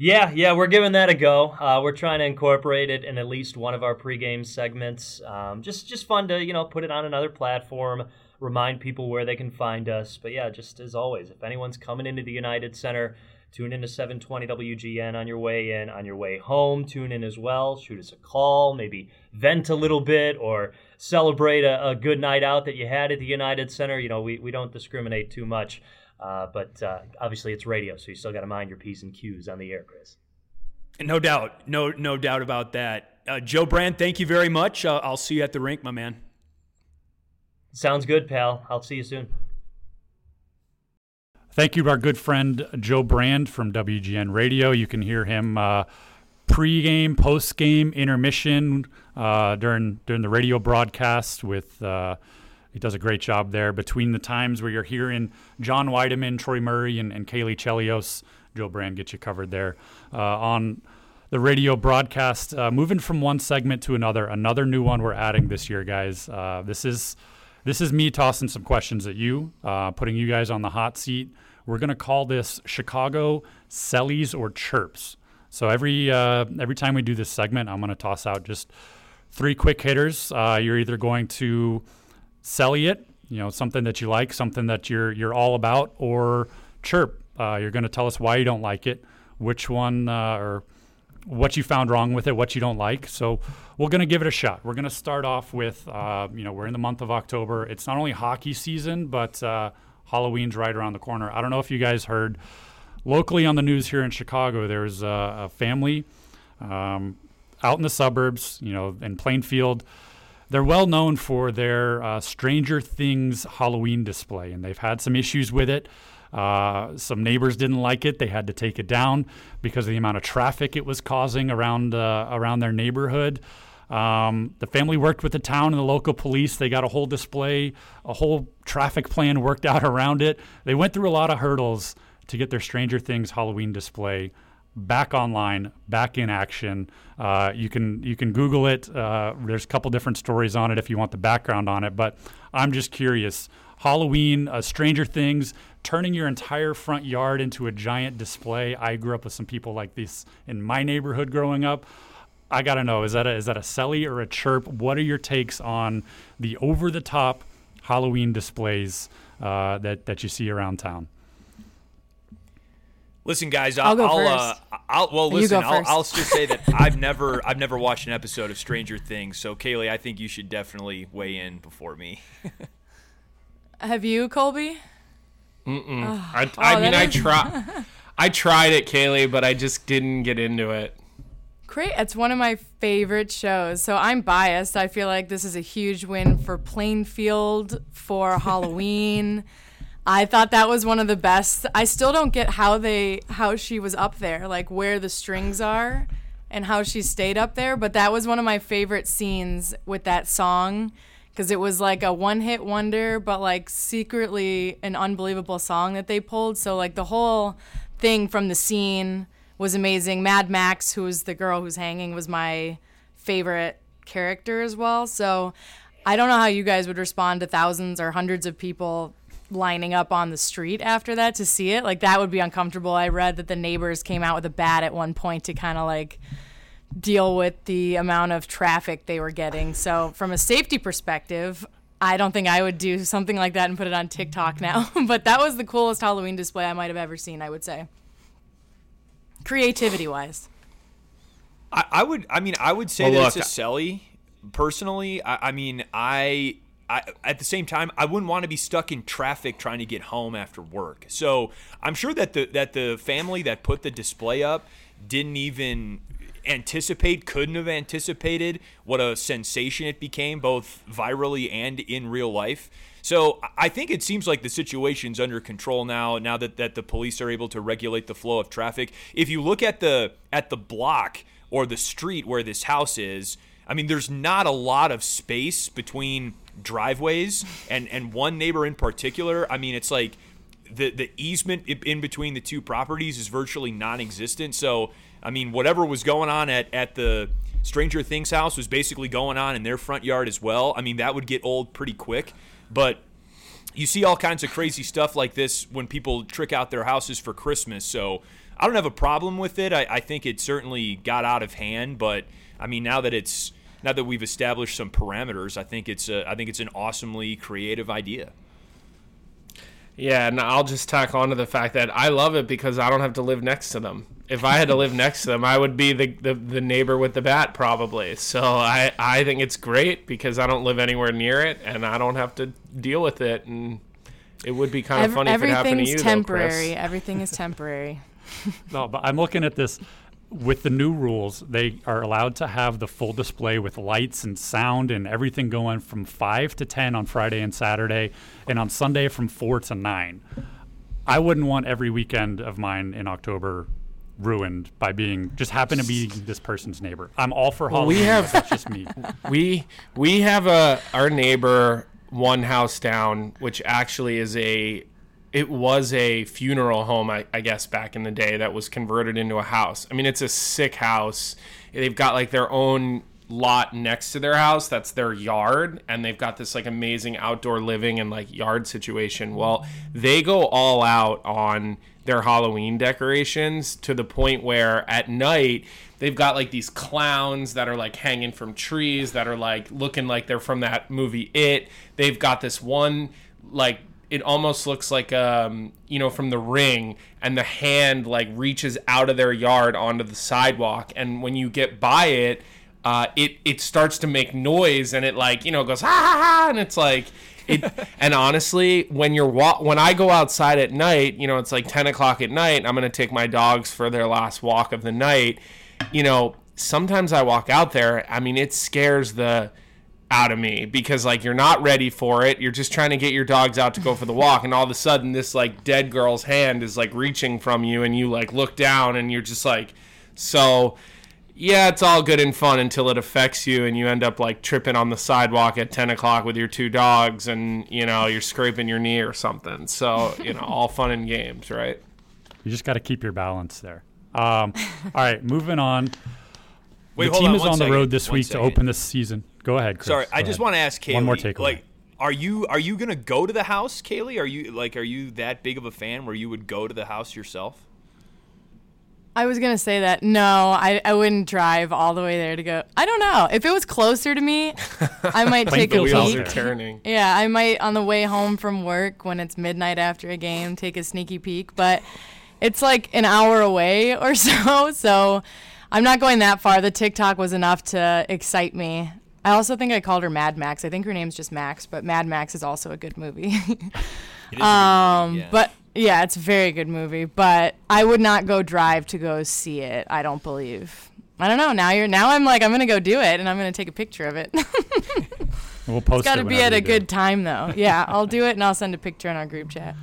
Yeah, yeah, we're giving that a go. Uh, we're trying to incorporate it in at least one of our pregame segments. Um, just, just fun to you know put it on another platform, remind people where they can find us. But yeah, just as always, if anyone's coming into the United Center, tune into 720 WGN on your way in, on your way home. Tune in as well. Shoot us a call, maybe vent a little bit, or celebrate a, a good night out that you had at the United Center. You know, we we don't discriminate too much. Uh, but uh, obviously, it's radio, so you still got to mind your p's and q's on the air, Chris. No doubt, no no doubt about that. uh, Joe Brand, thank you very much. Uh, I'll see you at the rink, my man. Sounds good, pal. I'll see you soon. Thank you to our good friend Joe Brand from WGN Radio. You can hear him uh, pre-game, post-game, intermission uh, during during the radio broadcast. With uh, he does a great job there between the times where you're hearing John Wiedeman, Troy Murray, and, and Caley Chelios. Joe Brand gets you covered there uh, on the radio broadcast. Uh, moving from one segment to another, another new one we're adding this year, guys. Uh, this is this is me tossing some questions at you, uh, putting you guys on the hot seat. We're going to call this Chicago Sellies or Chirps. So every uh, every time we do this segment, I'm going to toss out just three quick hitters. Uh, you're either going to sell it, you know, something that you like, something that you're you're all about, or chirp. Uh, you're going to tell us why you don't like it, which one, uh, or what you found wrong with it, what you don't like. So we're going to give it a shot. We're going to start off with, uh, you know, we're in the month of October. It's not only hockey season, but uh, Halloween's right around the corner. I don't know if you guys heard locally on the news here in Chicago, there's a, a family um, out in the suburbs, you know, in Plainfield. They're well known for their uh, Stranger Things Halloween display, and they've had some issues with it. Uh, some neighbors didn't like it; they had to take it down because of the amount of traffic it was causing around uh, around their neighborhood. Um, the family worked with the town and the local police. They got a whole display, a whole traffic plan worked out around it. They went through a lot of hurdles to get their Stranger Things Halloween display back online, back in action. Uh, you can you can Google it. Uh, there's a couple different stories on it if you want the background on it. But I'm just curious. Halloween, uh, Stranger Things, turning your entire front yard into a giant display. I grew up with some people like this in my neighborhood growing up. I gotta know is that a, is that a selly or a chirp? What are your takes on the over the top Halloween displays uh, that that you see around town? Listen, guys, I'll, I'll go I'll, first. uh, I'll well, listen, go I'll, first. I'll just say that I've never, I've never watched an episode of Stranger Things. So, Caley, I think you should definitely weigh in before me. Have you, Colby? I, I Oh, mean, I is- try, I tried it, Caley, but I just didn't get into it. Great. It's one of my favorite shows. So I'm biased. I feel like this is a huge win for Plainfield for Halloween. I thought that was one of the best. I still don't get how they how she was up there, like where the strings are and how she stayed up there, but that was one of my favorite scenes with that song because it was like a one-hit wonder but like secretly an unbelievable song that they pulled. So like the whole thing from the scene was amazing. Mad Max, who was the girl who's hanging, was my favorite character as well. So I don't know how you guys would respond to thousands or hundreds of people lining up on the street after that to see it. Like that would be uncomfortable. I read that the neighbors came out with a bat at one point to kind of like deal with the amount of traffic they were getting. So from a safety perspective, I don't think I would do something like that and put it on TikTok now. but that was the coolest Halloween display I might have ever seen, I would say. Creativity wise. I, I would, I mean, I would say Well, that look, it's a selly. Personally, I, I mean, I, I, at the same time, I wouldn't want to be stuck in traffic trying to get home after work. So I'm sure that the that the family that put the display up didn't even anticipate, couldn't have anticipated what a sensation it became, both virally and in real life. So I think it seems like the situation's under control now. Now that, that the police are able to regulate the flow of traffic. If you look at the at the block or the street where this house is, I mean, there's not a lot of space between driveways, and and one neighbor in particular. I mean, it's like the the easement in- between the two properties is virtually non-existent. So, I mean, whatever was going on at at the Stranger Things house was basically going on in their front yard as well. I mean, that would get old pretty quick, but you see all kinds of crazy stuff like this when people trick out their houses for Christmas. So I don't have a problem with it. I, I think it certainly got out of hand, but I mean now that it's now that we've established some parameters, I think it's a, I think it's an awesomely creative idea. Yeah, and I'll just tack on to the fact that I love it because I don't have to live next to them. If I had to live next to them, I would be the, the, the neighbor with the bat probably. So I, I think it's great because I don't live anywhere near it and I don't have to deal with it. And it would be kind of Ev- funny if it happened to everything's you, temporary. though, Chris. Everything is temporary. No, but I'm looking at this. With the new rules, they are allowed to have the full display with lights and sound and everything going from 5 to 10 on Friday and Saturday, and on Sunday from 4 to 9. I wouldn't want every weekend of mine in October ruined by being just happen to be this person's neighbor. I'm all for Halloween. we have- that's just me. we we have a our neighbor one house down, which actually is a it was a funeral home, I, I guess, back in the day that was converted into a house. I mean, it's a sick house. They've got like their own lot next to their house that's their yard and they've got this like amazing outdoor living and like yard situation well they go all out on their halloween decorations to the point where at night they've got like these clowns that are like hanging from trees that are like looking like they're from that movie it they've got this one like it almost looks like um you know from the ring and the hand like reaches out of their yard onto the sidewalk and when you get by it uh, it it starts to make noise and it like you know goes ha ha ha and it's like it and honestly when you're wa- when I go outside at night you know it's like 10 o'clock at night I'm gonna take my dogs for their last walk of the night. You know sometimes I walk out there I mean it scares the out of me because like you're not ready for it you're just trying to get your dogs out to go for the walk and all of a sudden this like dead girl's hand is like reaching from you and you like look down and you're just like so yeah, it's all good and fun until it affects you and you end up like tripping on the sidewalk at 10 o'clock with your two dogs and, you know, you're scraping your knee or something. So, you know, all fun and games, right? You just got to keep your balance there. Um, all right, moving on. Wait, the team on is one on the road this one week to open this season. Go ahead, Chris. Sorry, I just ahead. want to ask Caley. One more takeaway. Like, are you are you gonna go to the house, Caley? Are you like are you that big of a fan where you would go to the house yourself? I was gonna say that. No, I, I wouldn't drive all the way there to go. I don't know. If it was closer to me, I might take the a wheels peek. are turning. Yeah, I might on the way home from work when it's midnight after a game take a sneaky peek, but it's like an hour away or so, so I'm not going that far. The TikTok was enough to excite me. I also think I called her Mad Max. I think her name's just Max, but Mad Max is also a good movie. It um, yeah. but yeah, it's a very good movie, but I would not go drive to go see it. I don't believe. I don't know. Now you're now I'm like I'm gonna go do it and I'm gonna take a picture of it. we'll post It's Got it to be at a good time though. Yeah, I'll do it and I'll send a picture in our group chat.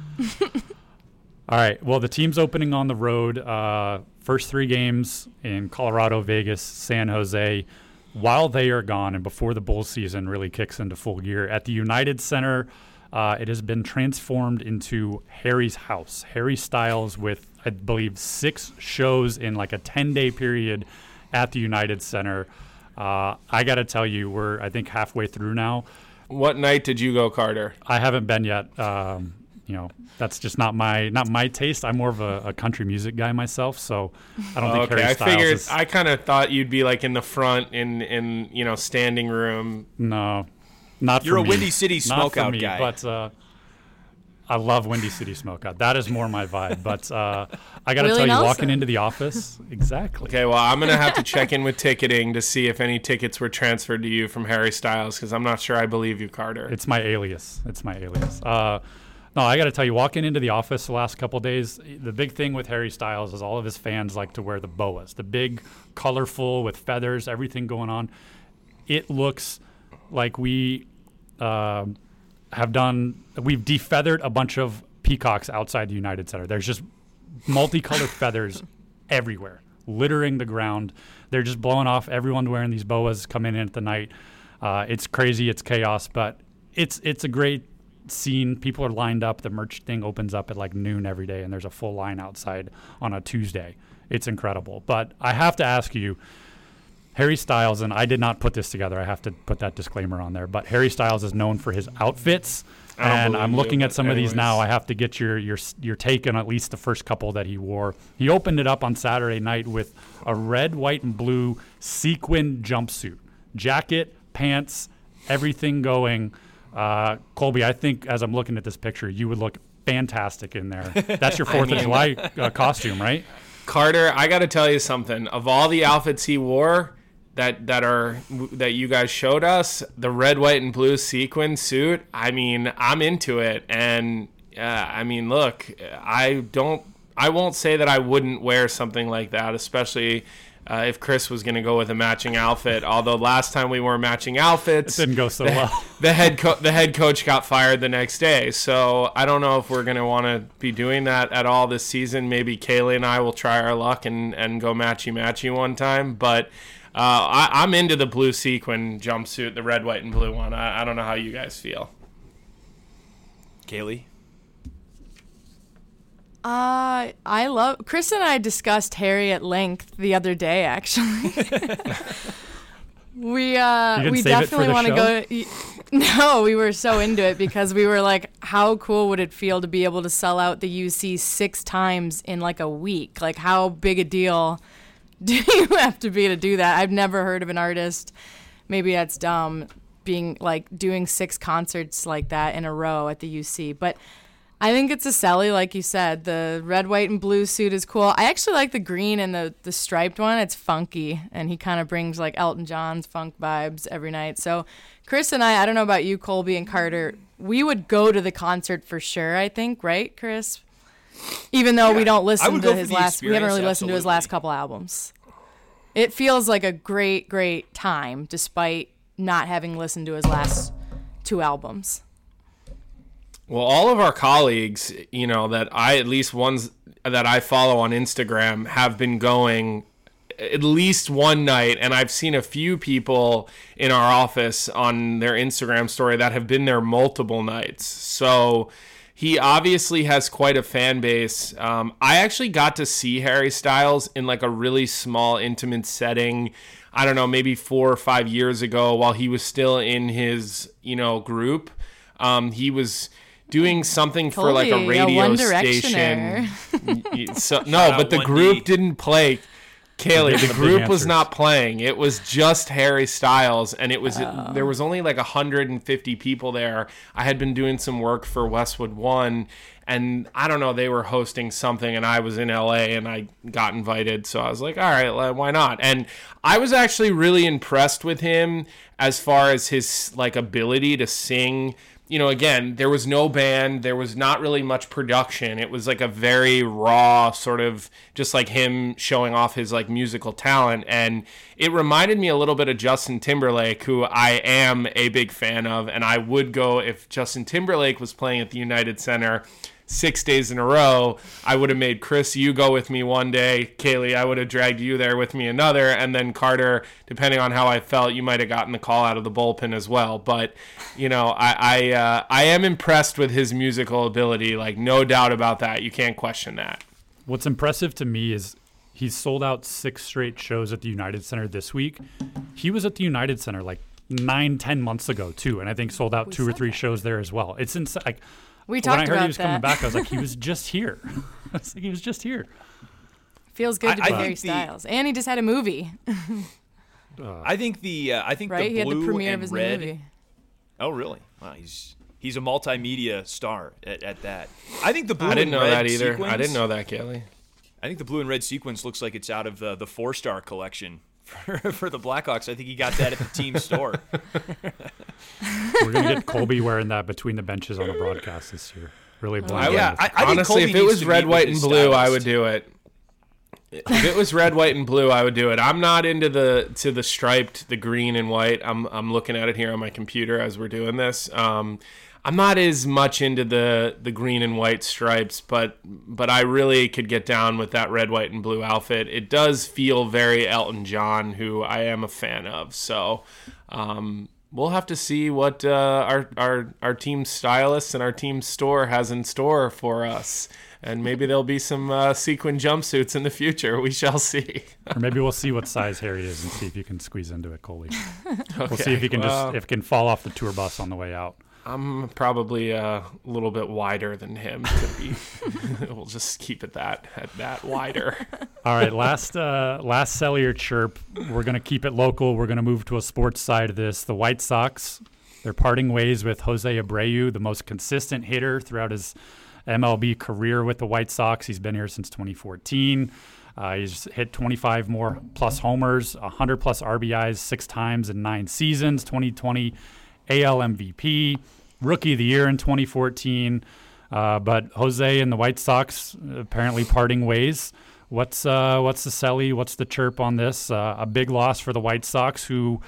All right. Well, the team's opening on the road. Uh, first three games in Colorado, Vegas, San Jose. While they are gone and before the bowl season really kicks into full gear, at the United Center, uh, it has been transformed into Harry's house. Harry Styles with, I believe, six shows in like a 10 day period at the United Center. Uh, I got to tell you, we're, I think, halfway through now. What night did you go, Carter? I haven't been yet. Um, you know, that's just not my not my taste. I'm more of a, a country music guy myself, so I don't think Okay, Harry I Styles figured is. I kind of thought you'd be like in the front in in you know standing room. no, not for me. You're for a me. Windy City Smokeout me, guy. but uh, I love Windy City Smokeout. That is more my vibe. But uh, I got to tell you, Nelson. walking into the office, exactly. Okay, well I'm gonna have to check in with ticketing to see if any tickets were transferred to you from Harry Styles because I'm not sure I believe you, Carter. It's my alias. It's my alias. Uh, no, I got to tell you, walking into the office the last couple days, the big thing with Harry Styles is all of his fans like to wear the boas, the big, colorful with feathers, everything going on. It looks like we uh, have done. We've defeathered a bunch of peacocks outside the United Center. There's just multicolored feathers everywhere, littering the ground. They're just blowing off. Everyone wearing these boas coming in at the night. Uh, it's crazy. It's chaos, but it's it's a great scene. People are lined up. The merch thing opens up at like noon every day, and there's a full line outside on a Tuesday. It's incredible. But I have to ask you, Harry Styles, and I did not put this together. I have to put that disclaimer on there. But Harry Styles is known for his outfits, and I'm you, looking at but some of these now. I have to get your your your take on at least the first couple that he wore. He opened it up on Saturday night with a red, white, and blue sequin jumpsuit, jacket, pants, everything going. Uh, Colby, I think as I'm looking at this picture, you would look fantastic in there. That's your Fourth of July uh, costume, right? Carter, I got to tell you something. Of all the outfits he wore that that are that you guys showed us, the red, white, and blue sequin suit. I mean, I'm into it, and uh, I mean, look, I don't. I won't say that I wouldn't wear something like that, especially uh, if Chris was going to go with a matching outfit. Although last time we wore matching outfits, it didn't go so the, well. the head co- the head coach got fired the next day. So I don't know if we're going to want to be doing that at all this season. Maybe Caley and I will try our luck and and go matchy matchy one time, but. Uh, I, am into the blue sequin jumpsuit, the red, white, and blue one. I, I don't know how you guys feel. Caley? Uh, I love Chris and I discussed Harry at length the other day. Actually, we uh we definitely want to go. No, we were so into it because we were like, how cool would it feel to be able to sell out the UC six times in like a week? Like, how big a deal do you have to be to do that? I've never heard of an artist. Maybe that's dumb being like doing six concerts like that in a row at the UC, but I think it's a Selly, like you said. The red, white, and blue suit is cool. I actually like the green and the, the striped one. It's funky, and he kind of brings like Elton John's funk vibes every night. So, Chris and I, I don't know about you, Colby and Carter, we would go to the concert for sure, I think, right, Chris? Even though yeah, we don't listen to his last, we haven't really listened to his last couple albums. It feels like a great, great time despite not having listened to his last two albums. Well, all of our colleagues, you know, that I at least ones that I follow on Instagram have been going at least one night and I've seen a few people in our office on their Instagram story that have been there multiple nights. So he obviously has quite a fan base. Um, I actually got to see Harry Styles in like a really small, intimate setting. I don't know, maybe four or five years ago while he was still in his, you know, group. Um, he was doing something for like a radio a station. so, no, but the group didn't play. Caley, the group was not playing. It was just Harry Styles, and it was oh. there was only like 150 people there. I had been doing some work for Westwood One, and I don't know, they were hosting something, and I was in LA, and I got invited, so I was like, all right, why not? And I was actually really impressed with him as far as his like ability to sing you know, again, there was no band, there was not really much production. It was like a very raw sort of just like him showing off his like musical talent and it reminded me a little bit of Justin Timberlake, who I am a big fan of and I would go if Justin Timberlake was playing at the United Center six days in a row, I would have made Chris, you go with me one day. Caley, I would have dragged you there with me another. And then Carter, depending on how I felt, you might have gotten the call out of the bullpen as well. But, you know, I, I, uh, I am impressed with his musical ability. Like, no doubt about that. You can't question that. What's impressive to me is he's sold out six straight shows at the United Center this week. He was at the United Center like nine, ten months ago, too. And I think sold out two or three shows there as well. It's insane. Like, we talked about when I heard he was that. coming back, I was like, he was just here. I was like, he was just here. Feels good to I, be I Harry Styles, and he just had a movie. uh, I think the uh, I think right? the he had the premiere of his red, movie. Oh, really? Wow, he's he's a multimedia star at, at that. I think the blue. I didn't know that either. Sequence, I didn't know that, Kelly. I think the blue and red sequence looks like it's out of the the four star collection for, for the Blackhawks. I think he got that at the team store. We're gonna get Colby wearing that between the benches on the broadcast this year. Really blind. yeah, I, I honestly, if it was red, white, and blue, stylist. I would do it. If it was red, white, and blue, I would do it. I'm not into the to the striped, the green and white. I'm I'm looking at it here on my computer as we're doing this. Um, I'm not as much into the the green and white stripes, but but I really could get down with that red, white, and blue outfit. It does feel very Elton John, who I am a fan of. So um, we'll have to see what uh, our our our team stylist and our team store has in store for us. And maybe there'll be some uh, sequin jumpsuits in the future. We shall see. or maybe we'll see what size Harry is and see if you can squeeze into it, Coley. okay, we'll see if he can well, just if it can fall off the tour bus on the way out. I'm probably a little bit wider than him to be. we'll just keep it that at that wider. All right, last uh, last Cellier chirp. We're gonna keep it local. We're gonna move to a sports side of this. The White Sox, they're parting ways with Jose Abreu, the most consistent hitter throughout his MLB career with the White Sox. He's been here since 2014. Uh, he's hit 25 more plus homers, 100 plus RBIs six times in nine seasons. 2020 AL MVP, Rookie of the Year in 2014. Uh, but Jose and the White Sox apparently parting ways. What's uh, what's the Selly? What's the chirp on this? Uh, a big loss for the White Sox, who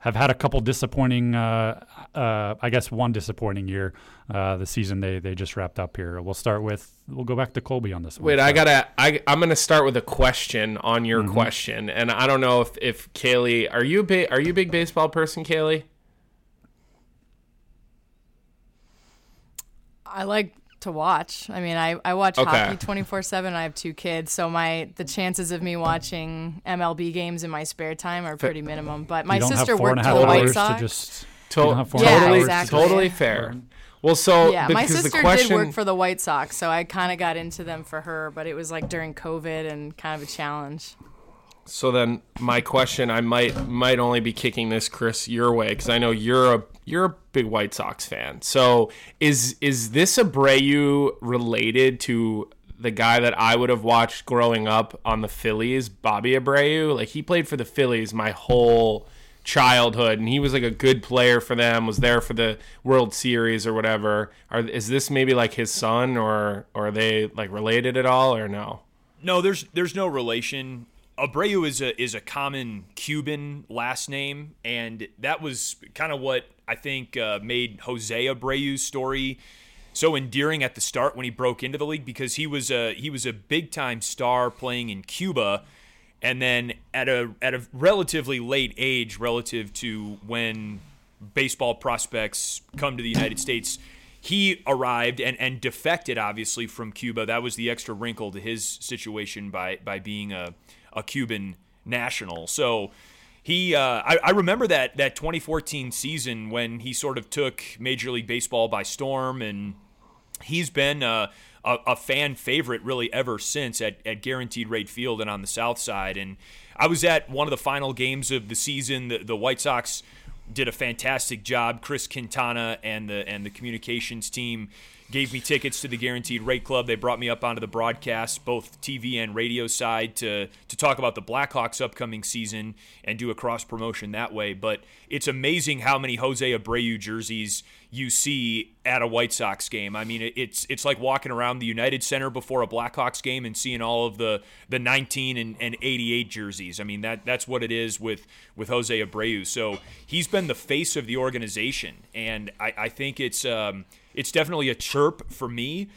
have had a couple disappointing, uh, uh, I guess one disappointing year. Uh, the season they they just wrapped up here. We'll start with we'll go back to Colby on this one. Wait, so. I gotta I I'm gonna start with a question on your mm-hmm. question, and I don't know if if Caley, are you a big are you a big baseball person, Caley? I like to watch. I mean, I, I watch okay. hockey 24 7. I have two kids, so my the chances of me watching MLB games in my spare time are pretty minimum. But my sister worked for the White Sox. To just, to- totally, exactly. totally fair. Well, so yeah, my sister question... did work for the White Sox, so I kind of got into them for her, but it was like during COVID and kind of a challenge. So then, my question, I might might only be kicking this, Chris, your way because I know you're a you're a big White Sox fan. So is is this Abreu related to the guy that I would have watched growing up on the Phillies, Bobby Abreu? Like he played for the Phillies my whole childhood, and he was like a good player for them. Was there for the World Series or whatever. Are is this maybe like his son, or, or are they like related at all, or no? No, there's there's no relation. Abreu is a is a common Cuban last name, and that was kind of what I think uh, made Jose Abreu's story so endearing at the start when he broke into the league because he was a he was a big time star playing in Cuba, and then at a at a relatively late age relative to when baseball prospects come to the United States. He arrived and, and defected obviously from Cuba. That was the extra wrinkle to his situation by by being a a Cuban national. So he, uh, I, I, remember that that 2014 season when he sort of took Major League Baseball by storm, and he's been uh, a, a, fan favorite really ever since at, at Guaranteed Rate Field and on the South Side. And I was at one of the final games of the season. The, the White Sox did a fantastic job. Chris Quintana and the and the communications team gave me tickets to the Guaranteed Rate Club. They brought me up onto the broadcast, both TV and radio side, to to talk about the Blackhawks' upcoming season and do a cross promotion that way. But it's amazing how many Jose Abreu jerseys you see at a White Sox game. I mean, it's it's like walking around the United Center before a Blackhawks game and seeing all of the the 19 and, and 88 jerseys. I mean, that that's what it is with with Jose Abreu. So he's been the face of the organization, and I, I think it's. Um, it's definitely a chirp for me.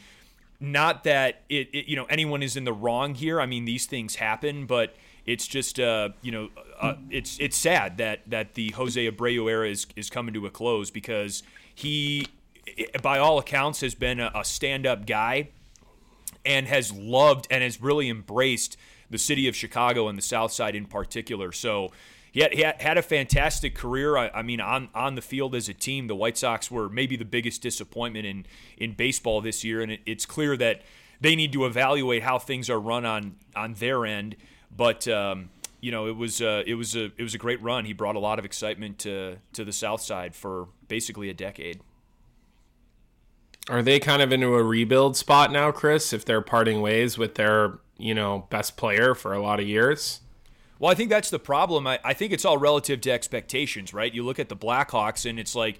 Not that it, it, you know anyone is in the wrong here. I mean these things happen, but it's just uh, you know uh, it's it's sad that that the Jose Abreu era is is coming to a close because he, by all accounts, has been a, a stand up guy and has loved and has really embraced the city of Chicago and the South Side in particular. So he had, he had a fantastic career. I, I, mean, on on the field as a team, the White Sox were maybe the biggest disappointment in in baseball this year, and it, it's clear that they need to evaluate how things are run on on their end. But um, you know, it was uh, it was a it was a great run. He brought a lot of excitement to to the South Side for basically a decade. Are they kind of into a rebuild spot now, Chris? If they're parting ways with their you know best player for a lot of years. Well, I think that's the problem. I, I think it's all relative to expectations, right? You look at the Blackhawks, and it's like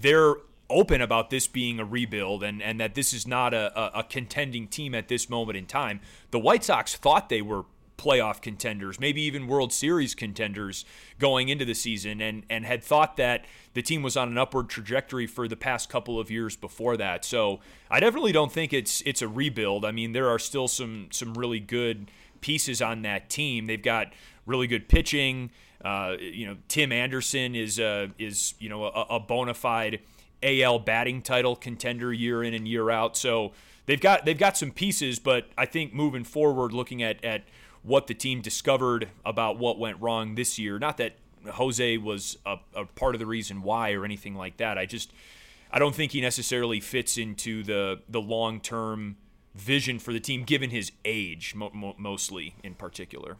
they're open about this being a rebuild and, and that this is not a, a, a contending team at this moment in time. The White Sox thought they were playoff contenders, maybe even World Series contenders going into the season, and and had thought that the team was on an upward trajectory for the past couple of years before that. So I definitely don't think it's it's a rebuild. I mean, there are still some some really good pieces on that team. They've got really good pitching. Uh, you know, Tim Anderson is uh, is you know a, a bona fide AL batting title contender year in and year out. So they've got they've got some pieces, but I think moving forward, looking at at what the team discovered about what went wrong this year, not that Jose was a, a part of the reason why or anything like that. I just I don't think he necessarily fits into the the long term vision for the team, given his age, mo- mo- mostly in particular.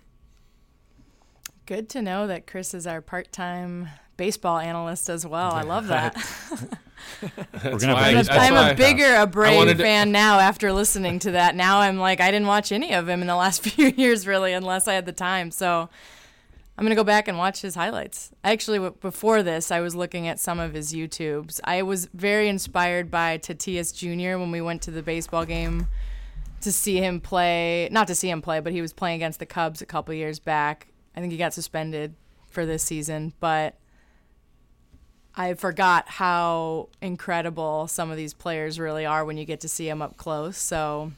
Good to know that Chris is our part time baseball analyst as well. I love that. I'm, I'm a bigger Abreu to... fan now after listening to that. Now I'm like, I didn't watch any of him in the last few years, really, unless I had the time. So I'm gonna go back and watch his highlights. Actually, before this, I was looking at some of his YouTubes. I was very inspired by Tatis Jr. when we went to the baseball game to see him play. Not to see him play, but he was playing against the Cubs a couple years back. I think he got suspended for this season, but I forgot how incredible some of these players really are when you get to see them up close. So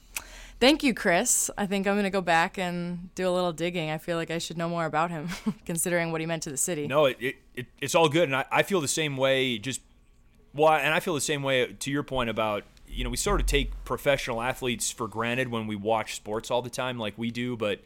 Thank you, Chris. I think I'm going to go back and do a little digging. I feel like I should know more about him, considering what he meant to the city. No, it, it, it it's all good, and I, I feel the same way. Just well, and I feel the same way uh, to your point about you know we sort of take professional athletes for granted when we watch sports all the time, like we do. But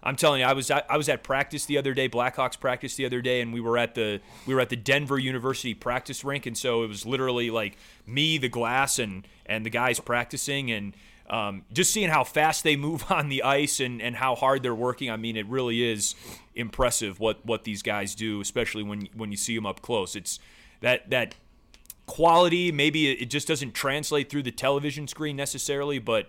I'm telling you, I was at, I was at practice the other day, Blackhawks practice the other day, and we were at the we were at the Denver University practice rink, and so it was literally like me, the glass, and and the guys practicing, and um, just seeing how fast they move on the ice and, and how hard they're working, I mean, it really is impressive what, what these guys do, especially when when you see them up close. It's that that quality. Maybe it just doesn't translate through the television screen necessarily, but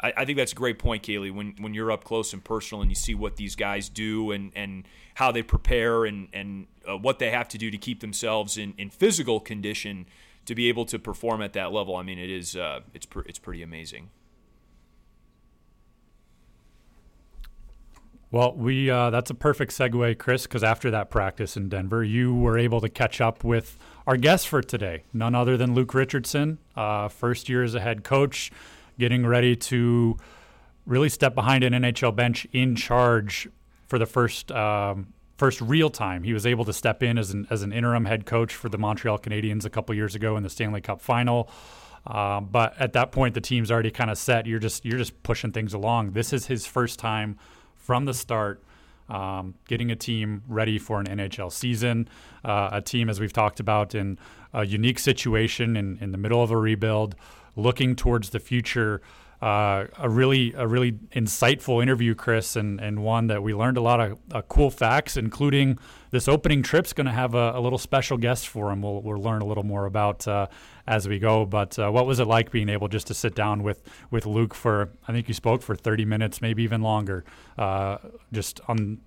I, I, think that's a great point, Caley. When when you're up close and personal and you see what these guys do and and how they prepare and and uh, what they have to do to keep themselves in, in physical condition to be able to perform at that level. I mean, it is uh, it's pr- it's pretty amazing. Well, we uh, that's a perfect segue, Chris, because after that practice in Denver, you were able to catch up with our guest for today, none other than Luke Richardson, uh, first year as a head coach, getting ready to really step behind an NHL bench in charge for the first um, first real time. He was able to step in as an as an interim head coach for the Montreal Canadiens a couple years ago in the Stanley Cup final. Um, but at that point, the team's already kind of set. You're just you're just pushing things along. This is his first time from the start, um, getting a team ready for an NHL season. Uh, a team, as we've talked about, in a unique situation in, in the middle of a rebuild, looking towards the future uh, a really a really insightful interview, Chris, and, and one that we learned a lot of uh, cool facts, including this opening trip's going to have a, a, little special guest for him. We'll, we'll learn a little more about uh, as we go. But uh, what was it like being able just to sit down with with Luke for? I think you spoke for 30 minutes, maybe even longer, uh, just on.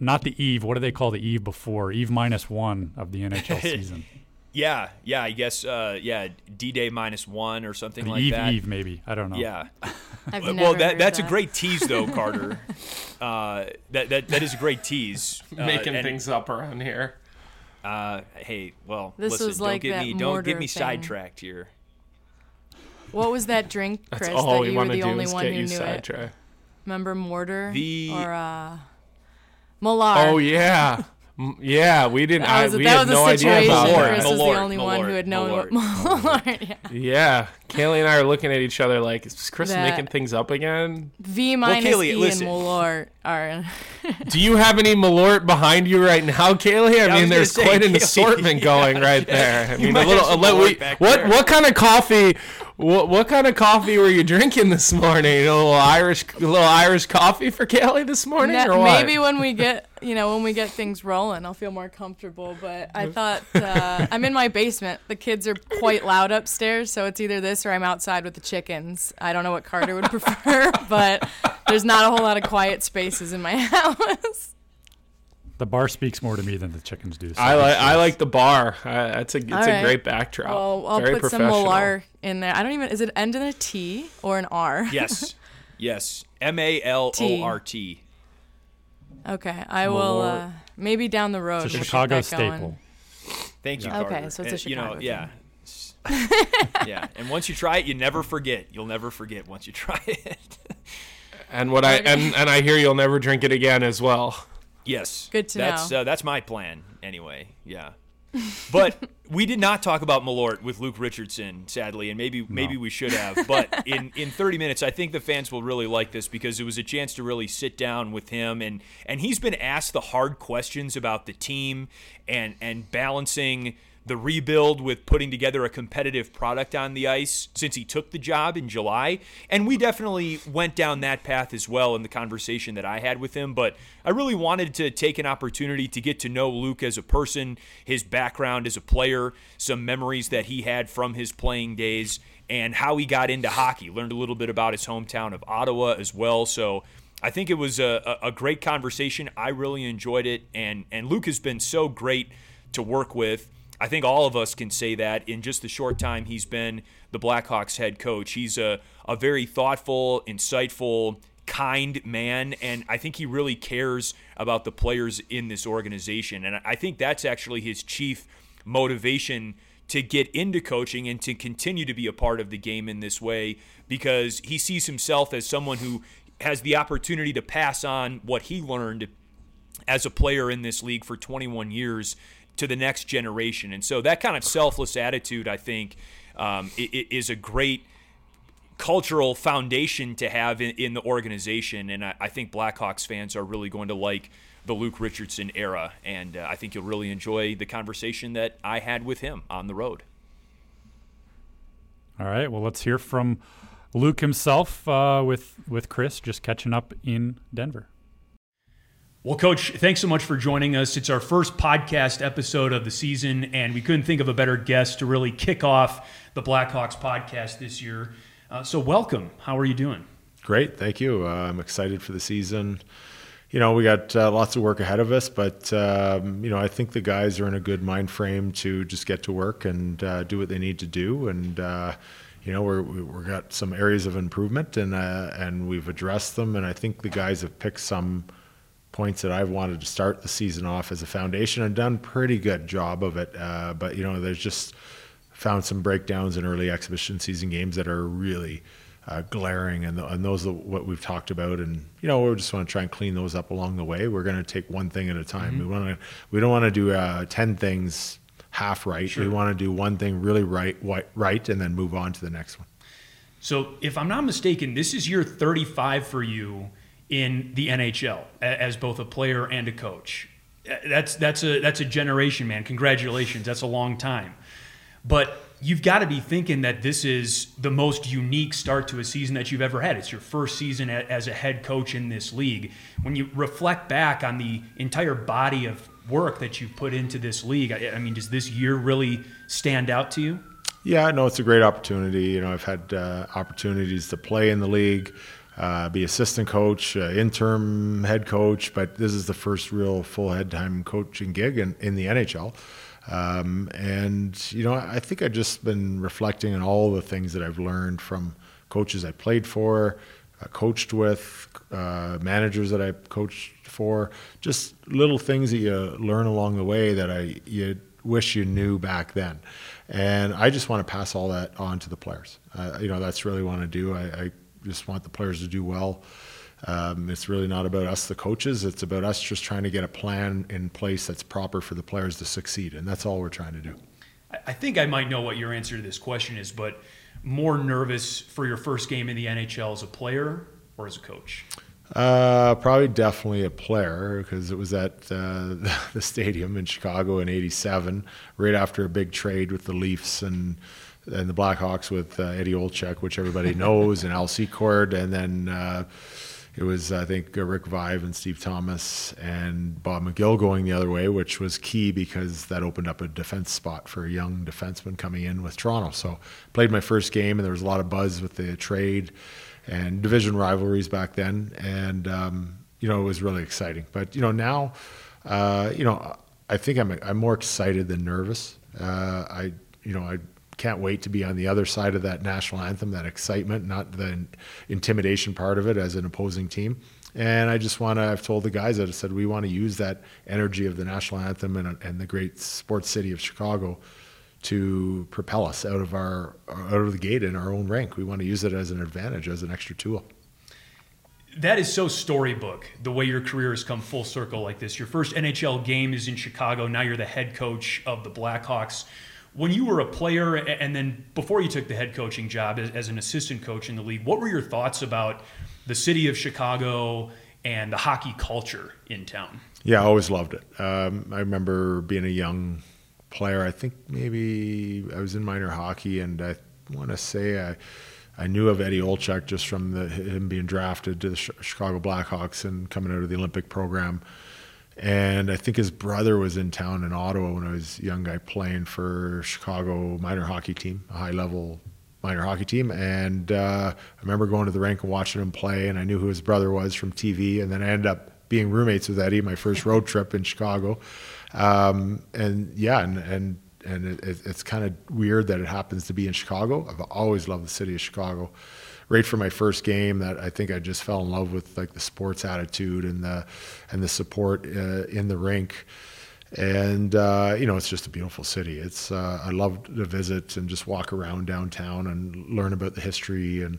Not the eve. What do they call the eve before? Eve minus one of the NHL season. Yeah, yeah, I guess, uh, yeah, D Day minus one or something like Eve, that. Eve, maybe. I don't know. Yeah. I've well, that, that's that. a great tease, though, Carter. uh, that, that that is a great tease. Uh, Making and, things up around here. Uh, hey, well, this listen, was like don't get me don't get me thing. sidetracked here. What was that drink, Chris? That's all that we you want were the do only is one get who you knew it. sidetracked. Remember mortar The- or uh, Molar? Oh yeah, M- yeah. We didn't. That I, we that had was no a idea about Chris that. was the Malort, only one who had known what Malort. Malort. Yeah. Yeah, Caley and I are looking at each other like, is Chris That- making things up again? V minus Caley, E listen. and Malort are. Do you have any Malort behind you right now, Caley? I I was mean, gonna there's say, quite an Caley, assortment yeah, going right there. I mean, a little. have some let- Malort we- what there. what kind of coffee? What, what kind of coffee were you drinking this morning? A little Irish, a little Irish coffee for Caley this morning, or what? maybe when we get, you know, when we get things rolling, I'll feel more comfortable. But I thought uh, I'm in my basement. The kids are quite loud upstairs, so it's either this or I'm outside with the chickens. I don't know what Carter would prefer, but there's not a whole lot of quiet spaces in my house. The bar speaks more to me than the chickens do. so I like I like the bar. Uh, that's a it's All a right. great backdrop. Well, I'll Very put some professional. Molar in there. I don't even. Is it end in a T or an R? Yes, yes. M A L O R T. Okay, I will. Uh, maybe down the road. It's a we'll Chicago going. staple. Thank you, Okay, Carter. so it's a Uh, You know, Chicago yeah. yeah, and once you try it, you never forget. You'll never forget once you try it. And what I and, and I hear you'll never drink it again as well. Yes. Good to that's, know. Uh, that's my plan, anyway. Yeah. But we did not talk about Malort with Luke Richardson, sadly, and maybe maybe we should have. But in, in 30 minutes, I think the fans will really like this because it was a chance to really sit down with him, and and he's been asked the hard questions about the team and and balancing the rebuild with putting together a competitive product on the ice since he took the job in July. And we definitely went down that path as well in the conversation that I had with him. But I really wanted to take an opportunity to get to know Luke as a person, his background as a player, some memories that he had from his playing days, and how he got into hockey. Learned a little bit about his hometown of Ottawa as well. So I think it was a, a great conversation. I really enjoyed it, and and Luke has been so great to work with. I think all of us can say that in just the short time he's been the Blackhawks head coach. He's a, a very thoughtful, insightful, kind man, and I think he really cares about the players in this organization. And I think that's actually his chief motivation to get into coaching and to continue to be a part of the game in this way because he sees himself as someone who has the opportunity to pass on what he learned as a player in this league for 21 years to the next generation. And so that kind of selfless attitude, I think, um, is a great cultural foundation to have in, in the organization. And I, I, think Blackhawks fans are really going to like the Luke Richardson era. And uh, I think you'll really enjoy the conversation that I had with him on the road. All right. Well, let's hear from Luke himself uh, with with Chris just catching up in Denver. Well, Coach, thanks so much for joining us. It's our first podcast episode of the season, and we couldn't think of a better guest to really kick off the Blackhawks podcast this year. Uh, so, welcome. How are you doing? Great, thank you. Uh, I'm excited for the season. You know, we got uh, lots of work ahead of us, but um, you know, I think the guys are in a good mind frame to just get to work and uh, do what they need to do, and uh, you know, we're we've got some areas of improvement, and uh, and we've addressed them, and I think the guys have picked some points that I've wanted to start the season off as a foundation and done pretty good job of it. Uh, but you know, there's just found some breakdowns in early exhibition season games that are really uh, glaring, and, the, and those are what we've talked about. And you know, we just want to try and clean those up along the way. We're going to take one thing at a time. Mm-hmm. We want to we don't want to do uh, ten things half right. Sure. We want to do one thing really right, right, and then move on to the next one. So, if I'm not mistaken, this is year 35 for you in the NHL as both a player and a coach. That's that's a that's a generation, man. Congratulations. That's a long time. But you've got to be thinking that this is the most unique start to a season that you've ever had. It's your first season as a head coach in this league. When you reflect back on the entire body of work that you've put into this league. I, I mean, does this year really stand out to you? Yeah, no, it's a great opportunity. You know, I've had uh, opportunities to play in the league, uh, be assistant coach, uh, interim head coach, but this is the first real full head time coaching gig in, in the NHL. Um, and, you know, I think I've just been reflecting on all the things that I've learned from coaches I played for, uh, coached with, uh, managers that I coached for, just little things that you learn along the way that I you wish you knew back then. And I just want to pass all that on to the players. Uh, you know, that's really what I want to do. I, I, just want the players to do well. Um, it's really not about us, the coaches. It's about us just trying to get a plan in place that's proper for the players to succeed. And that's all we're trying to do. I think I might know what your answer to this question is, but more nervous for your first game in the NHL as a player or as a coach? Uh, probably definitely a player because it was at uh, the stadium in Chicago in '87, right after a big trade with the Leafs and and the Blackhawks with uh, Eddie Olczyk, which everybody knows, and Al Secord, and then uh, it was I think Rick Vaive and Steve Thomas and Bob McGill going the other way, which was key because that opened up a defense spot for a young defenseman coming in with Toronto. So played my first game, and there was a lot of buzz with the trade and division rivalries back then, and um, you know it was really exciting. But you know now, uh, you know I think I'm I'm more excited than nervous. Uh, I you know I can't wait to be on the other side of that national anthem, that excitement, not the intimidation part of it as an opposing team. And I just want to, I've told the guys that I said, we want to use that energy of the national anthem and, and the great sports city of Chicago to propel us out of our out of the gate in our own rank. We want to use it as an advantage, as an extra tool. That is so storybook. The way your career has come full circle like this. Your first NHL game is in Chicago. Now you're the head coach of the Blackhawks. When you were a player, and then before you took the head coaching job as, as an assistant coach in the league, what were your thoughts about the city of Chicago and the hockey culture in town? Yeah, I always loved it. Um, I remember being a young player. I think maybe I was in minor hockey, and I want to say I. I knew of Eddie Olczyk just from the, him being drafted to the Chicago Blackhawks and coming out of the Olympic program. And I think his brother was in town in Ottawa when I was a young guy playing for Chicago minor hockey team, a high level minor hockey team. And uh, I remember going to the rink and watching him play, and I knew who his brother was from TV. And then I ended up being roommates with Eddie my first road trip in Chicago. Um, and yeah, and and and it, it's kind of weird that it happens to be in Chicago. I've always loved the city of Chicago. Right from my first game, that I think I just fell in love with like the sports attitude and the and the support uh, in the rink and uh, you know it's just a beautiful city. It's uh, I love to visit and just walk around downtown and learn about the history and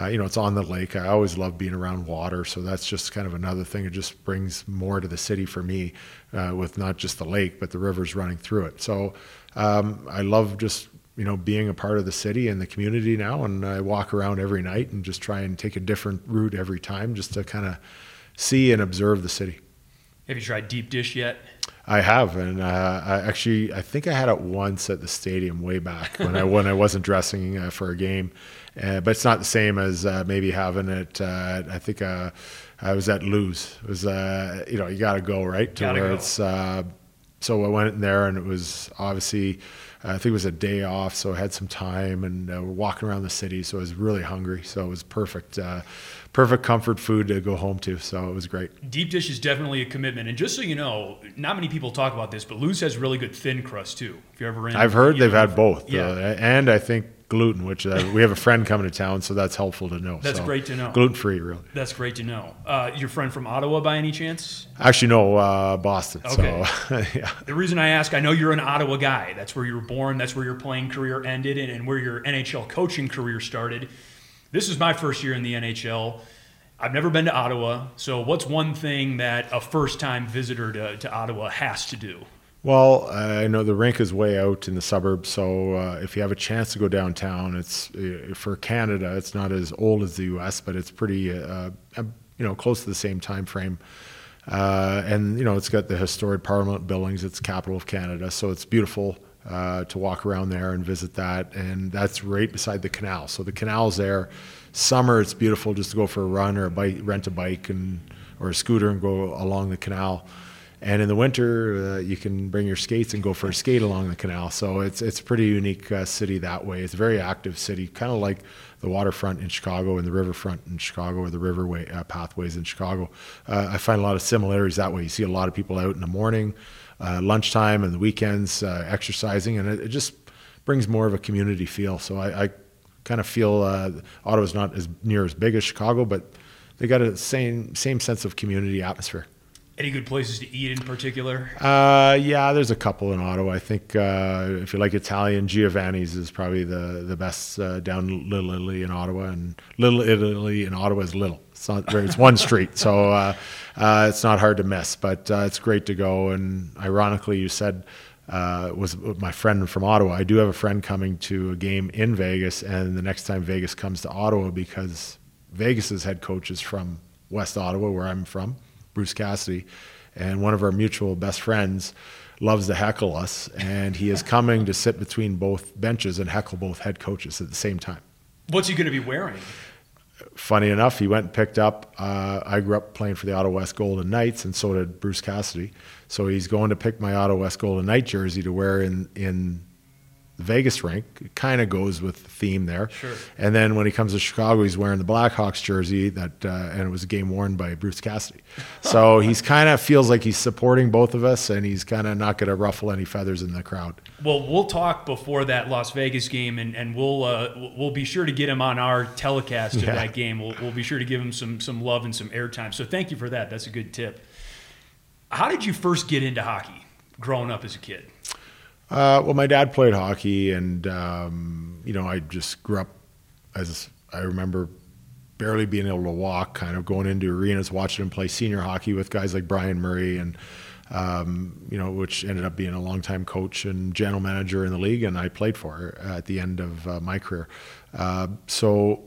uh, you know it's on the lake. I always love being around water, so that's just kind of another thing. It just brings more to the city for me, uh, with not just the lake but the rivers running through it. So um, I love just you know being a part of the city and the community now, and I walk around every night and just try and take a different route every time, just to kind of see and observe the city. Have you tried deep dish yet? I have, and uh, I actually I think I had it once at the stadium way back when I when I wasn't dressing uh, for a game, uh, but it's not the same as uh, maybe having it. Uh, I think uh, I was at Lou's. It was you know you got to go right to gotta where go. it's. so I went in there, and it was obviously. I think it was a day off, so I had some time, and we're walking around the city. So I was really hungry, so it was perfect perfect comfort food to go home to. So it was great. Deep dish is definitely a commitment. And just so you know, not many people talk about this, but Lou's has really good thin crust too. If you're ever in, I've heard they've know, had both. Yeah. Uh, and I think gluten, which uh, we have a friend coming to town, so that's helpful to know. That's So, great to know. Gluten free, really. That's great to know. Uh, your friend from Ottawa, by any chance? Actually, no, uh, Boston. Okay. So yeah. The reason I ask, I know you're an Ottawa guy. That's where you were born. That's where your playing career ended, and, and where your NHL coaching career started. This is my first year in the NHL. I've never been to Ottawa. So, what's one thing that a first time visitor to, to Ottawa has to do? Well, I know the rink is way out in the suburbs, so uh, if you have a chance to go downtown, it's uh, for Canada. It's not as old as the U.S., but it's pretty, uh, uh, you know, close to the same time frame. Uh, and you know, it's got the historic Parliament buildings. It's capital of Canada, so it's beautiful uh, to walk around there and visit that. And that's right beside the canal. So the canal's there. Summer, it's beautiful just to go for a run or a bike, rent a bike and or a scooter and go along the canal. And in the winter, uh, you can bring your skates and go for a skate along the canal. So it's it's a pretty unique uh, city that way. It's a very active city, kind of like the waterfront in Chicago and the riverfront in Chicago or the riverway uh, pathways in Chicago. Uh, I find a lot of similarities that way. You see a lot of people out in the morning, uh, lunchtime, and the weekends uh, exercising, and it, it just brings more of a community feel. So I, I kind of feel Ottawa's not as near as big as Chicago, but they got a same same sense of community atmosphere. Any good places to eat in particular? Uh, yeah, there's a couple in Ottawa. I think uh, if you like Italian, Giovanni's is probably the the best uh, down Little Italy in Ottawa, and Little Italy in Ottawa is little. It's not it's one street, so uh, uh, it's not hard to miss. But uh, it's great to go. And ironically, you said uh, was my friend from Ottawa. I do have a friend coming to a game in Vegas, and the next time Vegas comes to Ottawa, because Vegas's head coach is from West Ottawa, where I'm from, Bruce Cassidy, and one of our mutual best friends loves to heckle us, and he is coming to sit between both benches and heckle both head coaches at the same time. What's he going to be wearing? Funny enough, he went and picked up. Uh, I grew up playing for the Ottawa West Golden Knights, and so did Bruce Cassidy. So he's going to pick my Ottawa West Golden Knight jersey to wear in in the Vegas rink. Kind of goes with the theme there. Sure. And then when he comes to Chicago, he's wearing the Blackhawks jersey that, uh, and it was a game worn by Bruce Cassidy. So he's kind of feels like he's supporting both of us, and he's kind of not going to ruffle any feathers in the crowd. Well, we'll talk before that Las Vegas game, and, and we'll uh, we'll be sure to get him on our telecast of Yeah. that game. We'll, we'll be sure to give him some some love and some airtime. So thank you for that. That's a good tip. How did you first get into hockey growing up as a kid? Uh, well, my dad played hockey, and um, you know, I just grew up as I remember barely being able to walk, kind of going into arenas, watching him play senior hockey with guys like Brian Murray, and um, you know, which ended up being a longtime coach and general manager in the league, and I played for at the end of uh, my career. Uh, so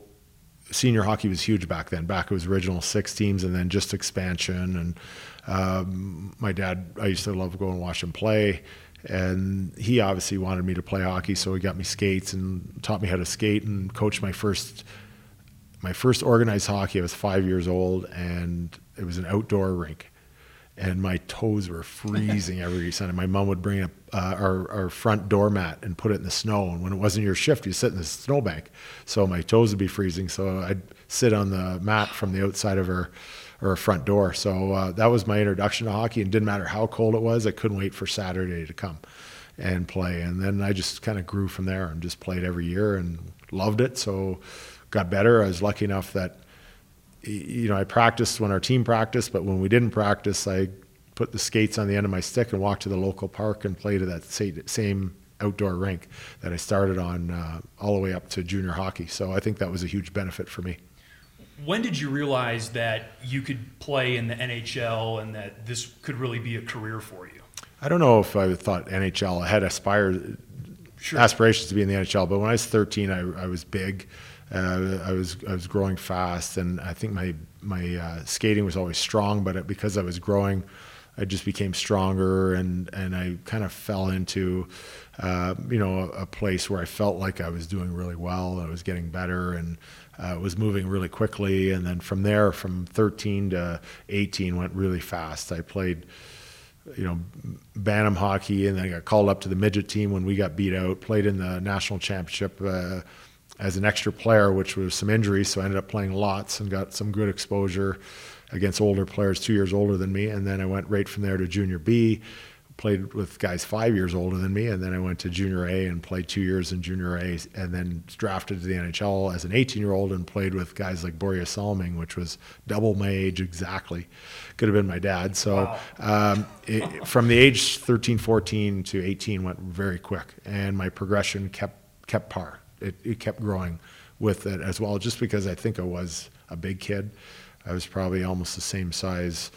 senior hockey was huge back then. Back it was original six teams and then just expansion. And um, my dad, I used to love going and watch him play. And he obviously wanted me to play hockey, so he got me skates and taught me how to skate and coached my first my first organized hockey. I was five years old, and it was an outdoor rink. and my toes were freezing every Sunday. My mom would bring up uh, our, our front doormat and put it in the snow. And when it wasn't your shift, you sit in the snowbank. So my toes would be freezing. So I'd sit on the mat from the outside of her, her front door. So uh, that was my introduction to hockey. And didn't matter how cold it was, I couldn't wait for Saturday to come and play. And then I just kind of grew from there and just played every year and loved it. So got better. I was lucky enough that you know, I practiced when our team practiced, but when we didn't practice, I put the skates on the end of my stick and walked to the local park and played at that same outdoor rink that I started on uh, all the way up to junior hockey. So I think that was a huge benefit for me. When did you realize that you could play in the NHL and that this could really be a career for you? I don't know if I thought NHL. I had aspired sure. aspirations to be in the NHL, but when I was 13, I, I was big. Uh, I was I was growing fast, and I think my my uh, skating was always strong. But it, because I was growing, I just became stronger, and and I kind of fell into, uh, you know, a, a, place where I felt like I was doing really well. I was getting better, and uh, was moving really quickly. And then from there, from 13 to 18, went really fast. I played you know, Bantam hockey, and then I got called up to the midget team when we got beat out. Played in the national championship uh, as an extra player, which was some injuries. So I ended up playing lots and got some good exposure against older players, two years older than me. And then I went right from there to junior B, played with guys five years older than me. And then I went to junior A and played two years in junior A, and then drafted to the NHL as an 18 year old and played with guys like Börje Salming, which was double my age exactly. Could have been my dad. So wow. um, it, from the age 13, 14 to 18 went very quick, and my progression kept kept par it, it kept growing with it as well, just because I think I was a big kid. I was probably almost the same size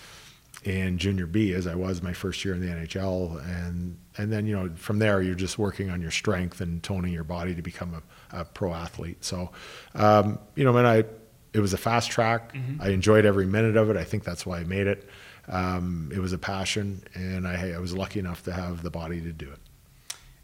in junior B as I was my first year in the NHL, and and then you know from there you're just working on your strength and toning your body to become a, a pro athlete. So, um, you know, when I it was a fast track, mm-hmm. I enjoyed every minute of it. I think that's why I made it. Um, it was a passion, and I, I was lucky enough to have the body to do it.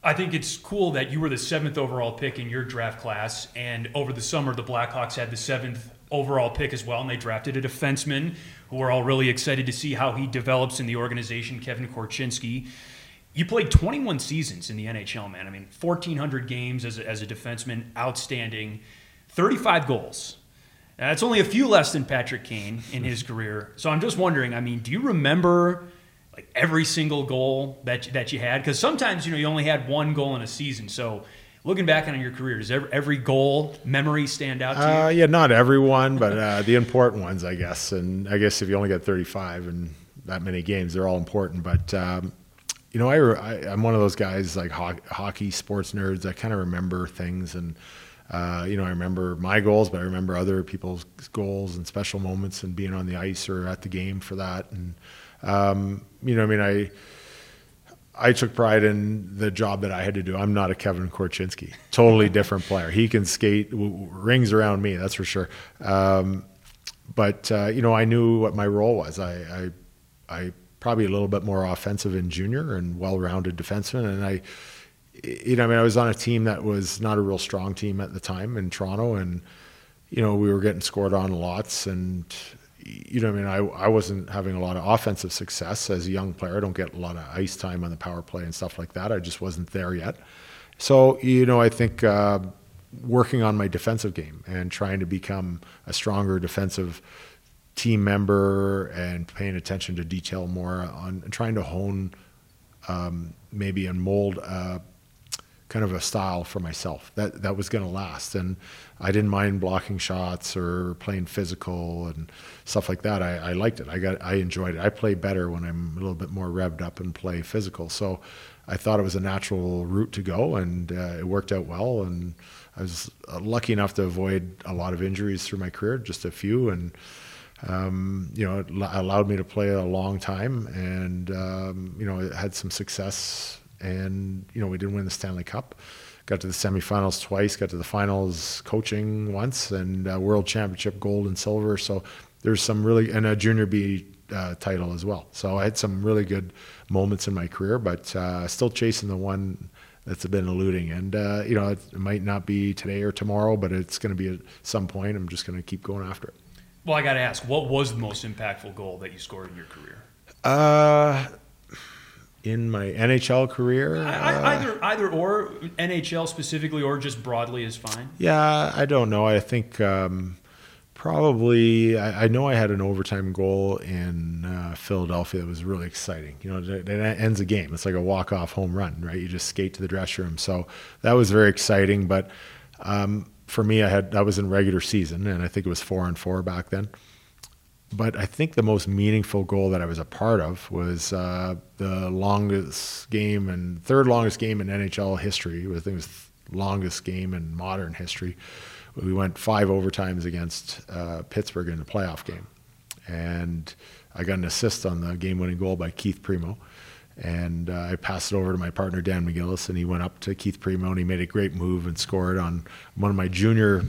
I think it's cool that you were the seventh overall pick in your draft class, and over the summer, the Blackhawks had the seventh overall pick as well, and they drafted a defenseman who we're all really excited to see how he develops in the organization, Kevin Korchinski. You played 21 seasons in the NHL, man. I mean, 1,400 games as a, as a defenseman, outstanding. 35 goals. That's only a few less than Patrick Kane in his career. So I'm just wondering, I mean, do you remember – like every single goal that that you had? Because sometimes you know you only had one goal in a season. So looking back on your career, does every, goal memory stand out to you? Uh, yeah, not everyone, but uh, the important ones, I guess. And I guess if you only get 35 and that many games, they're all important. But um, you know, I am one of those guys like ho- hockey sports nerds. I kind of remember things and. Uh, you know, I remember my goals, but I remember other people's goals and special moments and being on the ice or at the game for that. And um, you know, I mean, I I took pride in the job that I had to do. I'm not a Kevin Korchinski, totally different player. He can skate rings around me, that's for sure. Um, but uh, you know, I knew what my role was. I, I, I probably a little bit more offensive in junior and well-rounded defenseman, and I, you know, I mean, I was on a team that was not a real strong team at the time in Toronto, and you know, we were getting scored on lots, and you know, I mean, I, I wasn't having a lot of offensive success as a young player. I don't get a lot of ice time on the power play and stuff like that. I just wasn't there yet. So, you know, I think uh, working on my defensive game and trying to become a stronger defensive team member and paying attention to detail more on trying to hone um, maybe and mold kind of a style for myself that that was going to last and I didn't mind blocking shots or playing physical and stuff like that. I, I, liked it. I got I enjoyed it. I play better when I'm a little bit more revved up and play physical. So I thought it was a natural route to go, and uh, it worked out well. And I was uh, lucky enough to avoid a lot of injuries through my career, just a few, and um, you know, it allowed me to play a long time, and um, you know, it had some success. And you know, we didn't win the Stanley Cup got to the semifinals twice, got to the finals coaching once, and uh, world championship gold and silver. So there's some really and a junior B uh, title as well. So I had some really good moments in my career, but uh, still chasing the one that's been eluding. And uh, you know, it, it might not be today or tomorrow, but it's going to be at some point. I'm just going to keep going after it. Well, I got to ask, what was the most impactful goal that you scored in your career? Uh, in my NHL career, I, uh, either either or NHL specifically, or just broadly is fine. Yeah, I don't know. I think um, probably I, I, know I had an overtime goal in uh, Philadelphia that was really exciting. You know, it, it ends a game. It's like a walk off home run, right? You just skate to the dressing room. So that was very exciting. But um, for me, I had that was in regular season, and I think it was four on four back then but I think the most meaningful goal that I was a part of was uh, the longest game and third longest game in NHL history. I think it was longest game in modern history. We went five overtimes against uh, Pittsburgh in the playoff game, and I got an assist on the game-winning goal by Keith Primeau. And uh, I passed it over to my partner Dan McGillis, and he went up to Keith Primeau and he made a great move and scored on one of my junior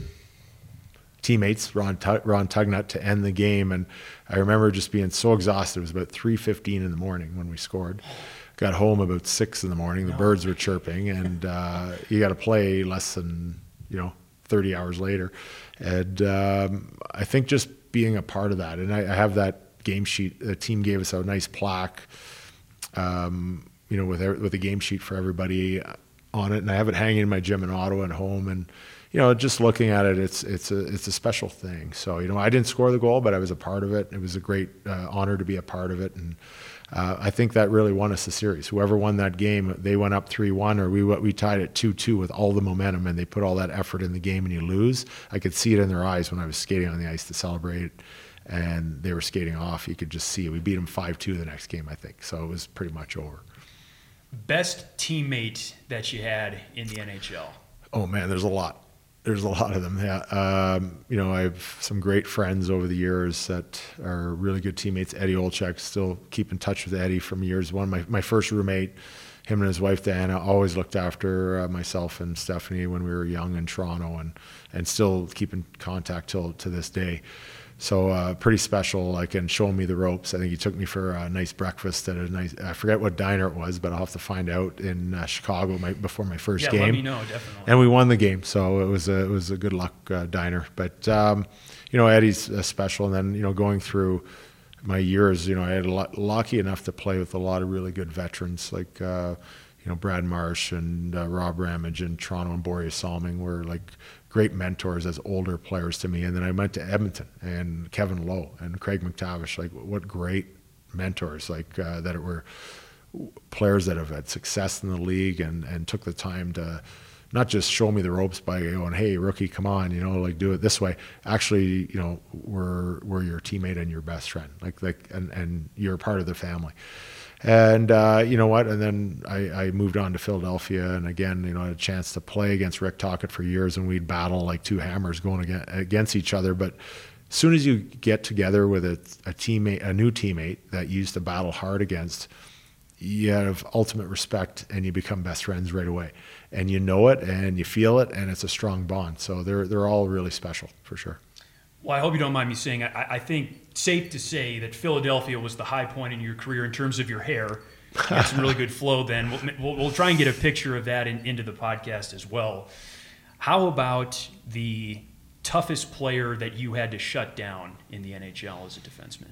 teammates, Ron, Ron Tugnutt, to end the game. And I remember just being so exhausted. It was about 3.15 in the morning when we scored. Got home about 6 in the morning. The birds were chirping. And uh, you got to play less than, you know, 30 hours later. And um, I think just being a part of that. And I, I, have that game sheet. The team gave us a nice plaque, um, you know, with, with a game sheet for everybody on it. And I have it hanging in my gym in Ottawa at home. And you know, just looking at it, it's it's a it's a special thing. So you know, I didn't score the goal, but I was a part of it. It was a great uh, honor to be a part of it, and uh, I think that really won us the series. Whoever won that game, they went up three one, or we we tied it two two with all the momentum, and they put all that effort in the game, and you lose. I could see it in their eyes when I was skating on the ice to celebrate, and they were skating off. You could just see it. We beat them five two the next game, I think. So it was pretty much over. Best teammate that you had in the NHL. Oh man, there's a lot there's a lot of them. Yeah, um, you know, I have some great friends over the years that are really good teammates. Eddie Olczyk, still keep in touch with Eddie from years one. My my first roommate, him and his wife Diana, always looked after uh, myself and Stephanie when we were young in Toronto, and and still keep in contact till to this day. So uh, pretty special, like and showing me the ropes. I think he took me for a nice breakfast at a nice. I forget what diner it was, but I'll have to find out in uh, Chicago my, before my first yeah, game. let me know definitely. And we won the game, so it was a it was a good luck uh, diner. But um, you know, Eddie's uh, special, and then you know, going through my years, you know, I had a lot, lucky enough to play with a lot of really good veterans like. Uh, you know Brad Marsh and uh, Rob Ramage and Toronto and Borje Salming were like great mentors as older players to me. And then I went to Edmonton and Kevin Lowe and Craig MacTavish. Like, what great mentors! Like uh, that were players that have had success in the league and and took the time to not just show me the ropes by going, "Hey, rookie, come on," you know, like do it this way. Actually, you know, we're we're your teammate and your best friend, like like, and and you're part of the family. And uh, you know what? And then I, I, moved on to Philadelphia, and again, you know, I had a chance to play against Rick Tocchet for years, and we'd battle like two hammers going against each other. But as soon as you get together with a, a teammate, a new teammate that you used to battle hard against, you have ultimate respect, and you become best friends right away. And you know it, and you feel it, and it's a strong bond. So they're they're all really special for sure. Well, I hope you don't mind me saying, I, I, think safe to say that Philadelphia was the high point in your career in terms of your hair. You had some really good flow then. We'll, we'll, we'll, try and get a picture of that in, into the podcast as well. How about the toughest player that you had to shut down in the NHL as a defenseman?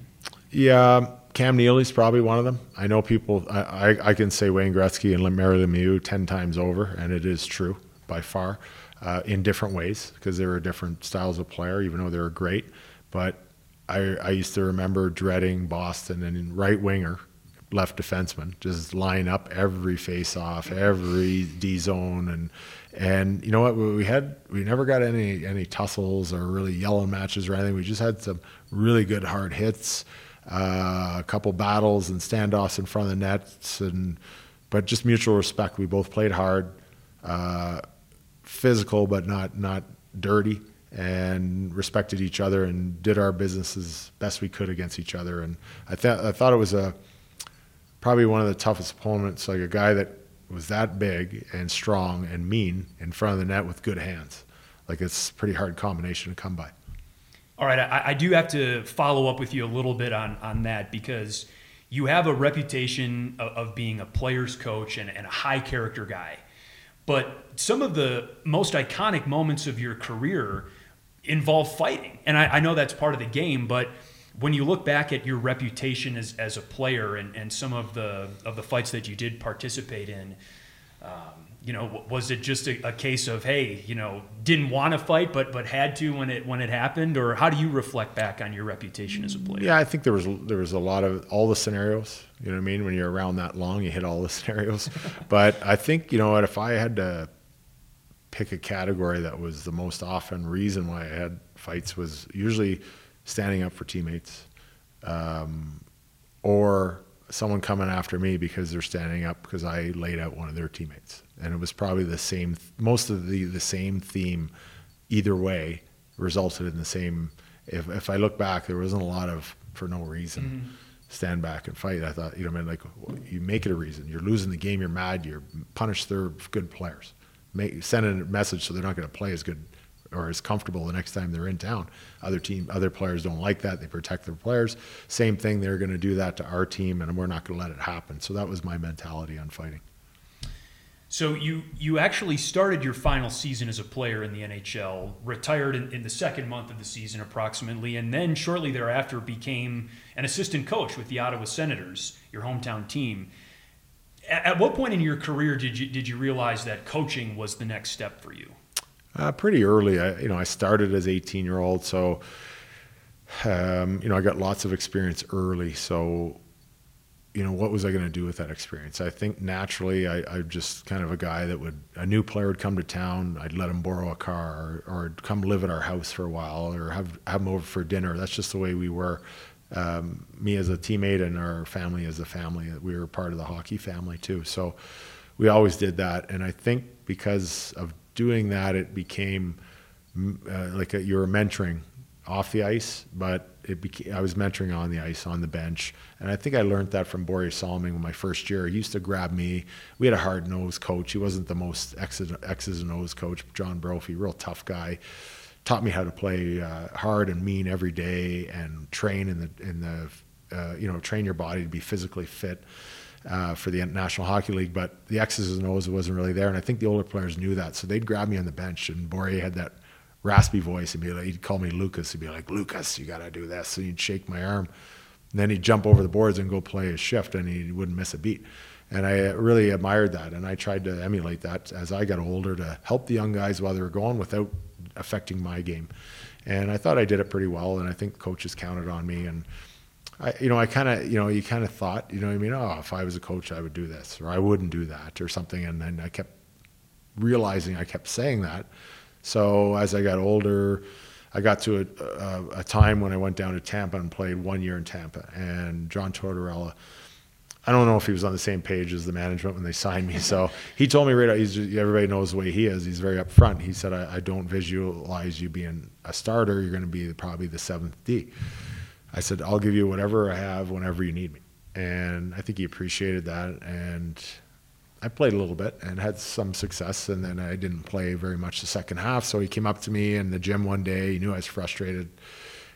Yeah, Cam Neely's probably one of them. I know people, I, I, I can say Wayne Gretzky and Mario Lemieux 10 times over, and it is true by far uh, in different ways because they were different styles of player, even though they were great. But I, I used to remember dreading Boston and right winger, left defenseman, just line up every face off, every D zone, and and you know what? We had we never got any any tussles or really yelling matches or anything. We just had some really good hard hits, uh, a couple battles and standoffs in front of the nets, and but just mutual respect. We both played hard. Uh, physical but not not dirty and respected each other and did our business as best we could against each other. And I thought I thought it was a probably one of the toughest opponents like a guy that was that big and strong and mean in front of the net with good hands. Like it's a pretty hard combination to come by. All right I, I do have to follow up with you a little bit on on that because you have a reputation of, of being a player's coach and, and a high character guy but some of the most iconic moments of your career involve fighting. And I, I know that's part of the game, but when you look back at your reputation as, as a player and, and some of the of the fights that you did participate in, um, you know, was it just a, a, case of hey, you know, didn't want to fight but but had to when it when it happened, or how do you reflect back on your reputation as a player? Yeah, I think there was there was a lot of all the scenarios. You know what I mean? When you're around that long, you hit all the scenarios. but I think you know what if I had to pick a category that was the most often reason why I had fights was usually standing up for teammates, um, or someone coming after me because they're standing up because I laid out one of their teammates, and it was probably the same. Most of the the same theme, either way, resulted in the same. If if I look back, there wasn't a lot of for no reason. Mm-hmm. Stand back and fight. I thought, you know, I mean, like you make it a reason. You're losing the game. You're mad. You're punished. They're good players. Make, send a message so they're not going to play as good or as comfortable the next time they're in town. Other team, other players don't like that. They protect their players. Same thing. They're going to do that to our team, and we're not going to let it happen. So that was my mentality on fighting. So you you actually started your final season as a player in the NHL, retired in, in, the second month of the season approximately, and then shortly thereafter became an assistant coach with the Ottawa Senators, your hometown team. At, at what point in your career did you did you realize that coaching was the next step for you? Uh, pretty early. I, you know, I started as 18 year old, so um, you know, I got lots of experience early. So, you know, what was I going to do with that experience? I think naturally, I, I'm just kind of a guy that would a new player would come to town. I'd let him borrow a car, or, or come live at our house for a while, or have have him over for dinner. That's just the way we were. Um, me as a teammate and our family as a family. We were part of the hockey family too. So we always did that. And I think because of doing that, it became uh, like a, you were mentoring off the ice, but it became, I was mentoring on the ice, on the bench. And I think I learned that from Borje Salming my first year. He used to grab me. We had a hard nosed coach. He wasn't the most X's, and O's coach, John Brophy, real tough guy. Taught me how to play uh, hard and mean every day and train in the, in the uh, you know, train your body to be physically fit uh, for the National Hockey League, but the X's and O's wasn't really there. And I think the older players knew that. So they'd grab me on the bench, and Borje had that raspy voice and be like, he'd call me Lucas. He'd be like, Lucas, you got to do this. So he'd shake my arm. And then he'd jump over the boards and go play his shift, and he wouldn't miss a beat. And I uh, really admired that. And I tried to emulate that as I got older to help the young guys while they were going without affecting my game. And I thought I did it pretty well. And I think coaches counted on me. And I, you know, I kind of, you know, you kind of thought, you know, I mean, oh, if I was a coach, I would do this, or I wouldn't do that, or something. And then I kept realizing I kept saying that. So as I got older, I got to a, a, a time when I went down to Tampa and played one year in Tampa. And John Tortorella, I don't know if he was on the same page as the management when they signed me. So he told me right out, he's just, everybody knows the way he is. He's very upfront. He said, I, I don't visualize you being a starter. You're going to be probably the seventh D. I said, I'll give you whatever I have whenever you need me. And I think he appreciated that. And I played a little bit and had some success. And then I didn't play very much the second half. So he came up to me in the gym one day. He knew I was frustrated.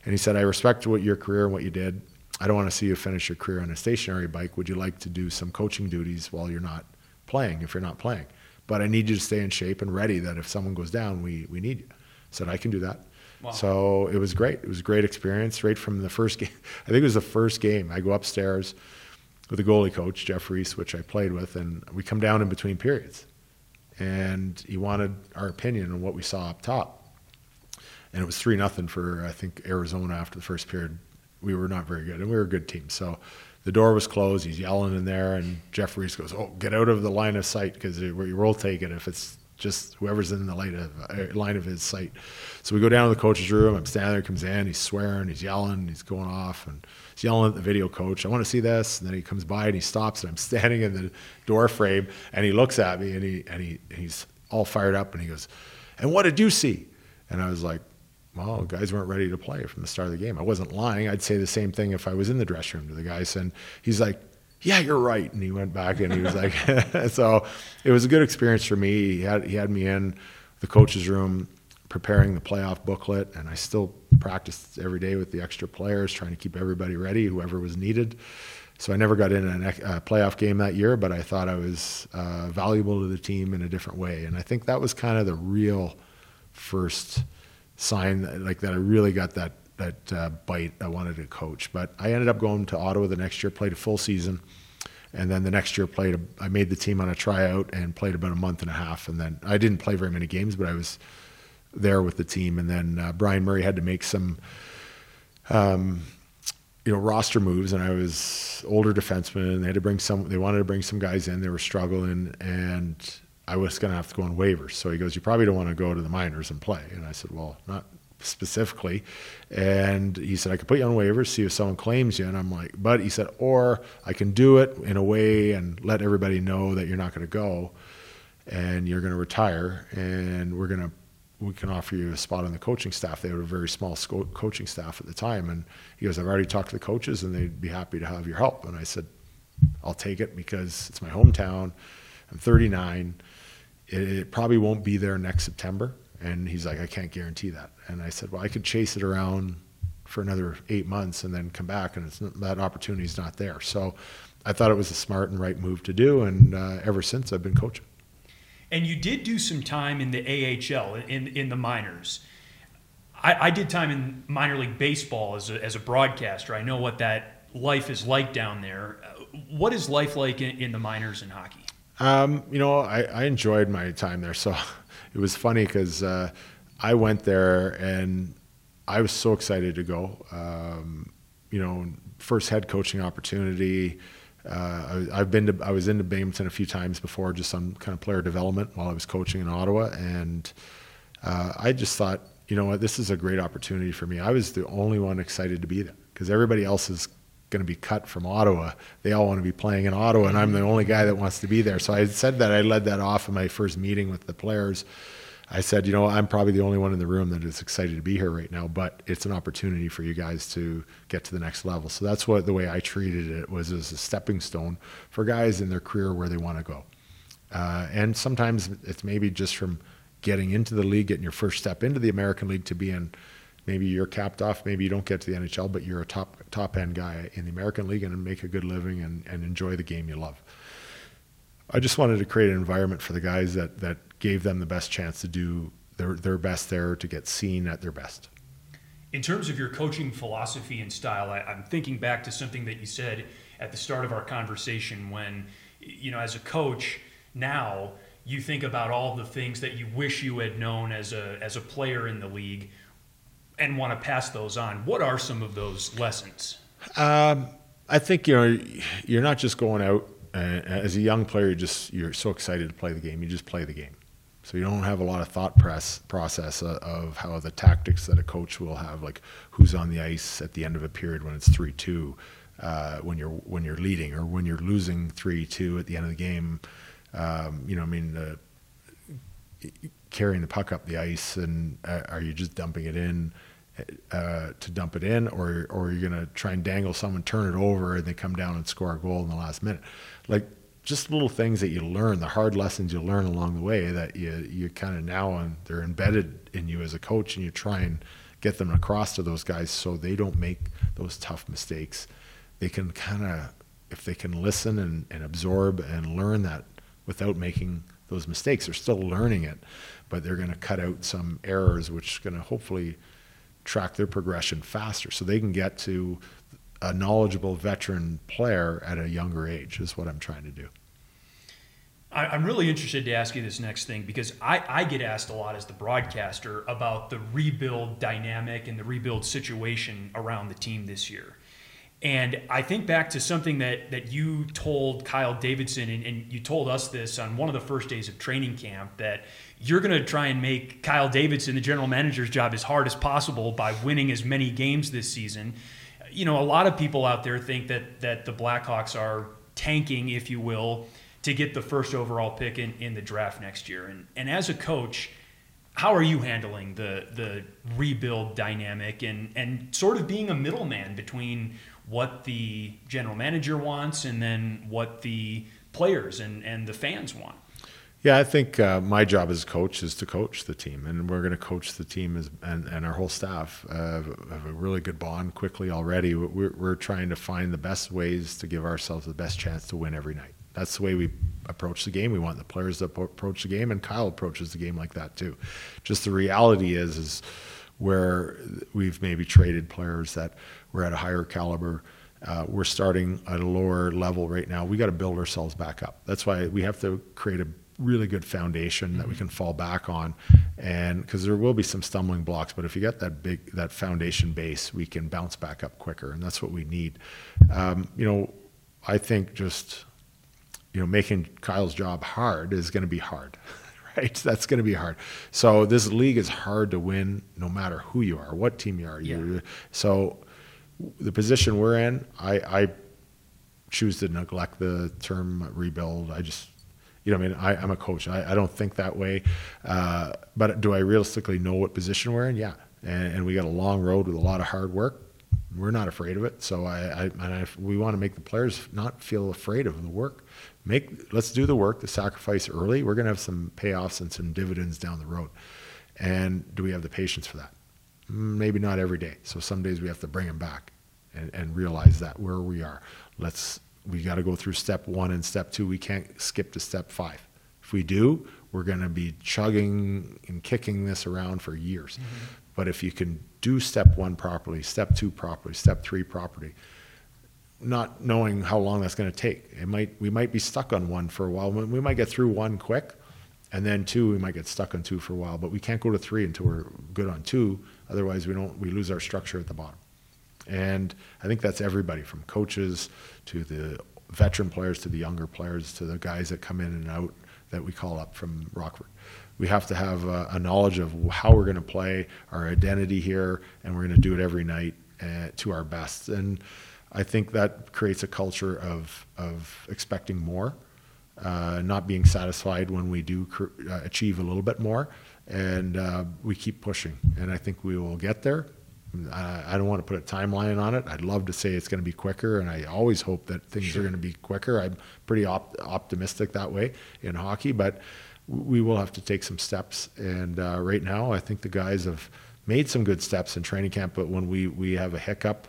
And he said, I respect what your career and what you did. I don't want to see you finish your career on a stationary bike. Would you like to do some coaching duties while you're not playing, if you're not playing? But I need you to stay in shape and ready that if someone goes down, we, we need you. I said, I can do that. So it was great. It was a great experience right from the first game. I think it was the first game. I go upstairs with the goalie coach, Jeff Reese, which I played with, and we come down in between periods. And he wanted our opinion on what we saw up top. And it was 3 nothing for, I think, Arizona after the first period. We were not very good, and we were a good team. So the door was closed. He's yelling in there, and Jeff Reese goes, Oh, get out of the line of sight because we'll take it if it's just whoever's in the line of, uh, line of his sight. So we go down to the coach's room. I'm standing there, comes in, he's swearing, he's yelling, he's going off, and he's yelling at the video coach. I want to see this. And then he comes by and he stops, and I'm standing in the door frame, and he looks at me, and he and he and he's all fired up, and he goes, "And what did you see?" And I was like, "Well, guys weren't ready to play from the start of the game. I wasn't lying. I'd say the same thing if I was in the dressing room to the guys." And he's like, yeah, you're right. And he went back and he was like, so it was a good experience for me. He had, he had me in the coach's room preparing the playoff booklet, and I still practiced every day with the extra players, trying to keep everybody ready, whoever was needed. So I never got in a playoff game that year, but I thought I was uh, valuable to the team in a different way. And I think that was kind of the real first sign, that, like that I really got that that uh, bite. I wanted to coach, but I ended up going to Ottawa the next year, played a full season, and then the next year played. A, I made the team on a tryout and played about a month and a half, and then I didn't play very many games, but I was there with the team. And then uh, Brian Murray had to make some. Um, you know roster moves. And I was older defenseman and they had to bring some they wanted to bring some guys in. They were struggling and I was going to have to go on waivers. So he goes you probably don't want to go to the minors and play. And I said well not specifically. And he said I could put you on waivers see if someone claims you. And I'm like but he said or I can do it in a way and let everybody know that you're not going to go and you're going to retire and we're going to we can offer you a spot on the coaching staff. They had a very small sco- coaching staff at the time. And he goes, I've already talked to the coaches and they'd be happy to have your help. And I said, I'll take it because it's my hometown. I'm 39. It, it probably won't be there next September. And he's like, I can't guarantee that. And I said, well, I could chase it around for another eight months and then come back and it's that opportunity is not there. So I thought it was a smart and right move to do. And uh, ever since I've been coaching. And you did do some time in the AHL, in, in the minors. I, I did time in minor league baseball as a, as a broadcaster. I know what that life is like down there. What is life like in, in the minors in hockey? Um, you know, I, I, enjoyed my time there. So it was funny because uh, I went there and I was so excited to go. Um, you know, first head coaching opportunity. Uh, I, have been to I was into Binghamton a few times before, just on kind of player development while I was coaching in Ottawa, and uh, I just thought, you know what, this is a great opportunity for me. I was the only one excited to be there because everybody else is going to be cut from Ottawa. They all want to be playing in Ottawa, and I'm the only guy that wants to be there. So I said that I led that off in my first meeting with the players. I said, you know, I'm probably the only one in the room that is excited to be here right now, but it's an opportunity for you guys to get to the next level. So that's what the way I treated it was as a stepping stone for guys in their career where they want to go. Uh, and sometimes it's maybe just from getting into the league, getting your first step into the American League to being maybe you're capped off, maybe you don't get to the NHL, but you're a top top end guy in the American League and make a good living and, and enjoy the game you love. I just wanted to create an environment for the guys that that gave them the best chance to do their their best there to get seen at their best. In terms of your coaching philosophy and style, I, I'm thinking back to something that you said at the start of our conversation when, you know, as a coach now you think about all the things that you wish you had known as a as a player in the league and want to pass those on. What are some of those lessons? Um, I think you know you're not just going out as a young player, you just you're so excited to play the game. You just play the game, so you don't have a lot of thought press process of how the tactics that a coach will have, like who's on the ice at the end of a period when it's three two, uh, when you're when you're leading, or when you're losing three two at the end of the game. Um, you know, I mean, uh, carrying the puck up the ice, and uh, are you just dumping it in? Uh, to dump it in, or or you're gonna try and dangle someone, turn it over, and they come down and score a goal in the last minute like just little things that you learn, the hard lessons you learn along the way that you you kind of now and they're embedded in you as a coach, and you try and get them across to those guys so they don't make those tough mistakes. They can kind of if they can listen and, and absorb and learn that without making those mistakes, they're still learning it, but they're going to cut out some errors, which is going to hopefully track their progression faster so they can get to a knowledgeable veteran player at a younger age is what I'm trying to do. I'm really interested to ask you this next thing because I, I, get asked a lot as the broadcaster about the rebuild dynamic and the rebuild situation around the team this year. And I think back to something that, that you told Kyle Davidson, and, and you told us this on one of the first days of training camp that you're going to try and make Kyle Davidson, the general manager's job, as hard as possible by winning as many games this season you know, a lot of people out there think that that the Blackhawks are tanking, if you will, to get the first overall pick in, in the draft next year. And and as a coach, how are you handling the the rebuild dynamic and and sort of being a middleman between what the general manager wants and then what the players and, and the fans want? Yeah, I think uh, my job as coach is to coach the team, and we're going to coach the team as, and, and our whole staff uh, have a really good bond quickly already. We're, we're trying to find the best ways to give ourselves the best chance to win every night. That's the way we approach the game. We want the players to approach the game, and Kyle approaches the game like that too. Just the reality is, is where we've maybe traded players that were at a higher caliber. Uh, we're starting at a lower level right now. We got to build ourselves back up. That's why we have to create a really good foundation that we mm-hmm. can fall back on, and because there will be some stumbling blocks, but if you get that big that foundation base, we can bounce back up quicker, and that's what we need. Um, you know, I think just you know making Kyle's job hard is going to be hard. right? That's going to be hard. So this league is hard to win, no matter who you are, what team you are. Yeah. So the position we're in, I, I, choose to neglect the term rebuild. I just, you know, I mean, I, am a coach. I, I, don't think that way. Uh, but do I realistically know what position we're in? Yeah. And, and, we got a long road with a lot of hard work. We're not afraid of it. So I, I we want to make the players not feel afraid of the work make let's do the work, the sacrifice early. We're going to have some payoffs and some dividends down the road. And do we have the patience for that? Maybe not every day. So some days we have to bring them back and, and realize that where we are. Let's we got to go through step one and step two. We can't skip to step five. If we do, we're going to be chugging and kicking this around for years. Mm-hmm. But if you can do step one properly, step two properly, step three properly, not knowing how long that's going to take. It might we might be stuck on one for a while. We might get through one quick, and then two we might get stuck on two for a while. But we can't go to three until we're good on two. Otherwise, we don't we lose our structure at the bottom. And I think that's everybody from coaches to the veteran players to the younger players to the guys that come in and out that we call up from Rockford. We have to have a, a knowledge of how we're going to play, our identity here, and we're going to do it every night uh, to our best. And I think that creates a culture of, of expecting more, uh, not being satisfied when we do cr- uh, achieve a little bit more, and uh, we keep pushing. And I think we will get there. I, I don't want to put a timeline on it. I'd love to say it's going to be quicker, and I always hope that things sure. are going to be quicker. I'm pretty op- optimistic that way in hockey, but we will have to take some steps. And uh, right now, I think the guys have made some good steps in training camp, but when we, we have a hiccup,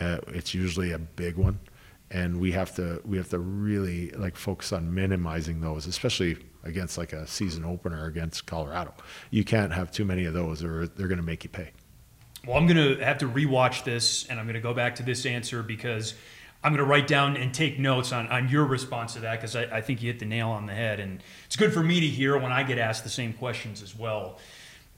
uh, it's usually a big one, and we have to we have to really like focus on minimizing those, especially against like a season opener against Colorado. You can't have too many of those, or they're going to make you pay. Well, I'm going to have to rewatch this, and I'm going to go back to this answer because I'm going to write down and take notes on, on your response to that because I, I think you hit the nail on the head. And it's good for me to hear when I get asked the same questions as well.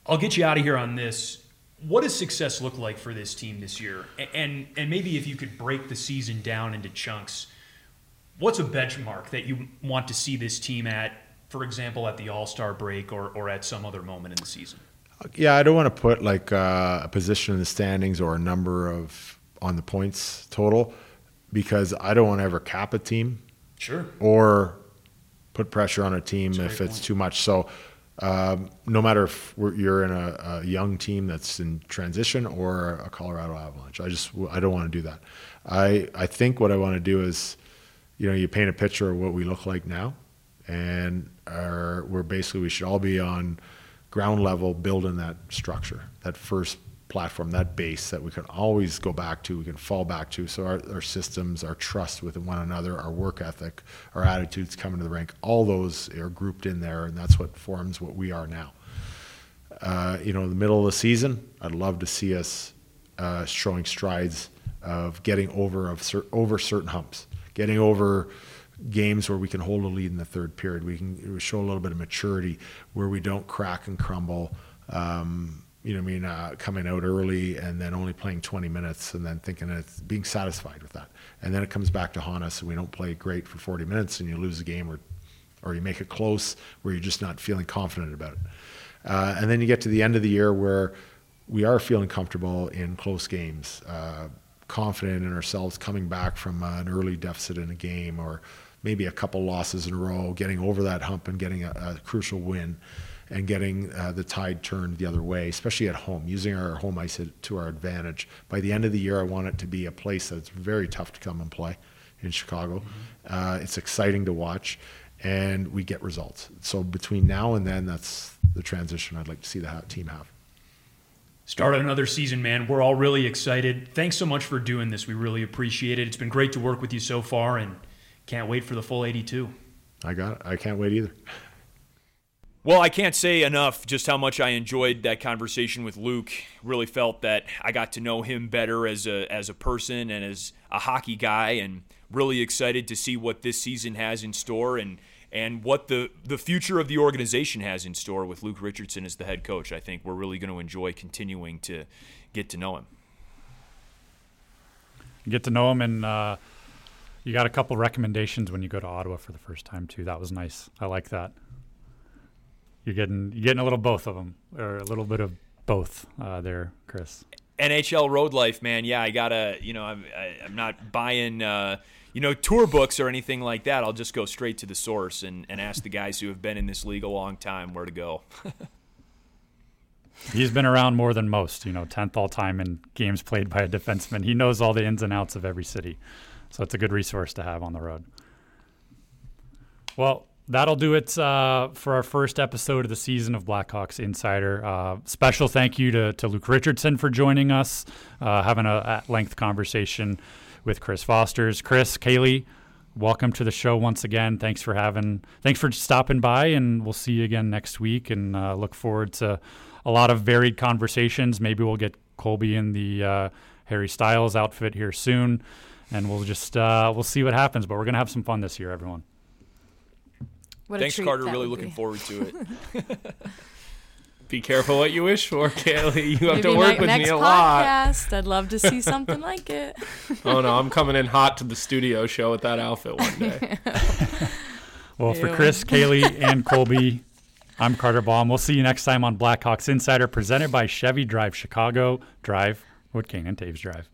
I'll get you out of here on this what does success look like for this team this year? And and maybe if you could break the season down into chunks, what's a benchmark that you want to see this team at, for example, at the All Star break or or at some other moment in the season? Yeah, I don't want to put like uh, a position in the standings or a number of on the points total because I don't want to ever cap a team. Sure. Or put pressure on a team if it's point. too much. So um, no matter if you're in a, a, young team that's in transition or a Colorado Avalanche. I just I don't want to do that. I I think what I want to do is, you know, you paint a picture of what we look like now, and our, we're basically we should all be on ground level building that structure, that first platform, that base that we can always go back to, we can fall back to. So our, our systems, our trust with one another, our work ethic, our attitudes coming to the rank, all those are grouped in there, and that's what forms what we are now. Uh, you know, in the middle of the season, I'd love to see us uh, showing strides of getting over of cer- over certain humps, getting over games where we can hold a lead in the third period. We can show a little bit of maturity where we don't crack and crumble. Um, you know, I mean, uh, coming out early and then only playing 20 minutes and then thinking it's being satisfied with that. And then it comes back to haunt us and we don't play great for 40 minutes and you lose a game or, or you make it close where you're just not feeling confident about it. Uh, and then you get to the end of the year where we are feeling comfortable in close games, uh, confident in ourselves coming back from an early deficit in a game or maybe a couple losses in a row, getting over that hump and getting a, a crucial win and getting uh, the tide turned the other way, especially at home, using our home ice to our advantage. By the end of the year, I want it to be a place that's very tough to come and play in Chicago. Mm-hmm. Uh, it's exciting to watch, and we get results. So between now and then, that's the transition I'd like to see the team have. Start another season, man. We're all really excited. Thanks so much for doing this. We really appreciate it. It's been great to work with you so far, and can't wait for the full 82. I got it. I can't wait either. Well, I can't say enough just how much I enjoyed that conversation with Luke. Really felt that I got to know him better as a as a person and as a hockey guy, and really excited to see what this season has in store and and what the the future of the organization has in store with Luke Richardson as the head coach. I think we're really going to enjoy continuing to get to know him. Get to know him, and uh, you got a couple recommendations when you go to Ottawa for the first time too. That was nice. I like that. You're getting you're getting a little both of them, or a little bit of both uh, there, Chris. NHL road life, man. Yeah, I gotta. You know, I'm I, am i am not buying. Uh, you know, tour books or anything like that. I'll just go straight to the source and, and ask the guys who have been in this league a long time where to go. He's been around more than most, you know, 10th all time in games played by a defenseman. He knows all the ins and outs of every city. So it's a good resource to have on the road. Well, that'll do it uh, for our first episode of the season of Blackhawks Insider. Uh, special thank you to, to Luke Richardson for joining us, uh, having a at length conversation with Chris Vosters. Chris, Caley, welcome to the show once again. Thanks for having, thanks for stopping by, and we'll see you again next week. And uh, look forward to a lot of varied conversations. Maybe we'll get Colby in the uh, Harry Styles outfit here soon, and we'll just uh, we'll see what happens. But we're gonna have some fun this year, everyone. What Thanks, Carter. Really looking forward to it. be careful what you wish for, Caley. You have Maybe to work with me a lot. Podcast, I'd love to see something like it. oh no, I'm coming in hot to the studio show with that outfit one day. well, Ew. for Chris, Caley, and Colby, I'm Carter Baum. We'll see you next time on Blackhawks Insider, presented by Chevy Drive Chicago. Drive Wood Kane and Toews drive.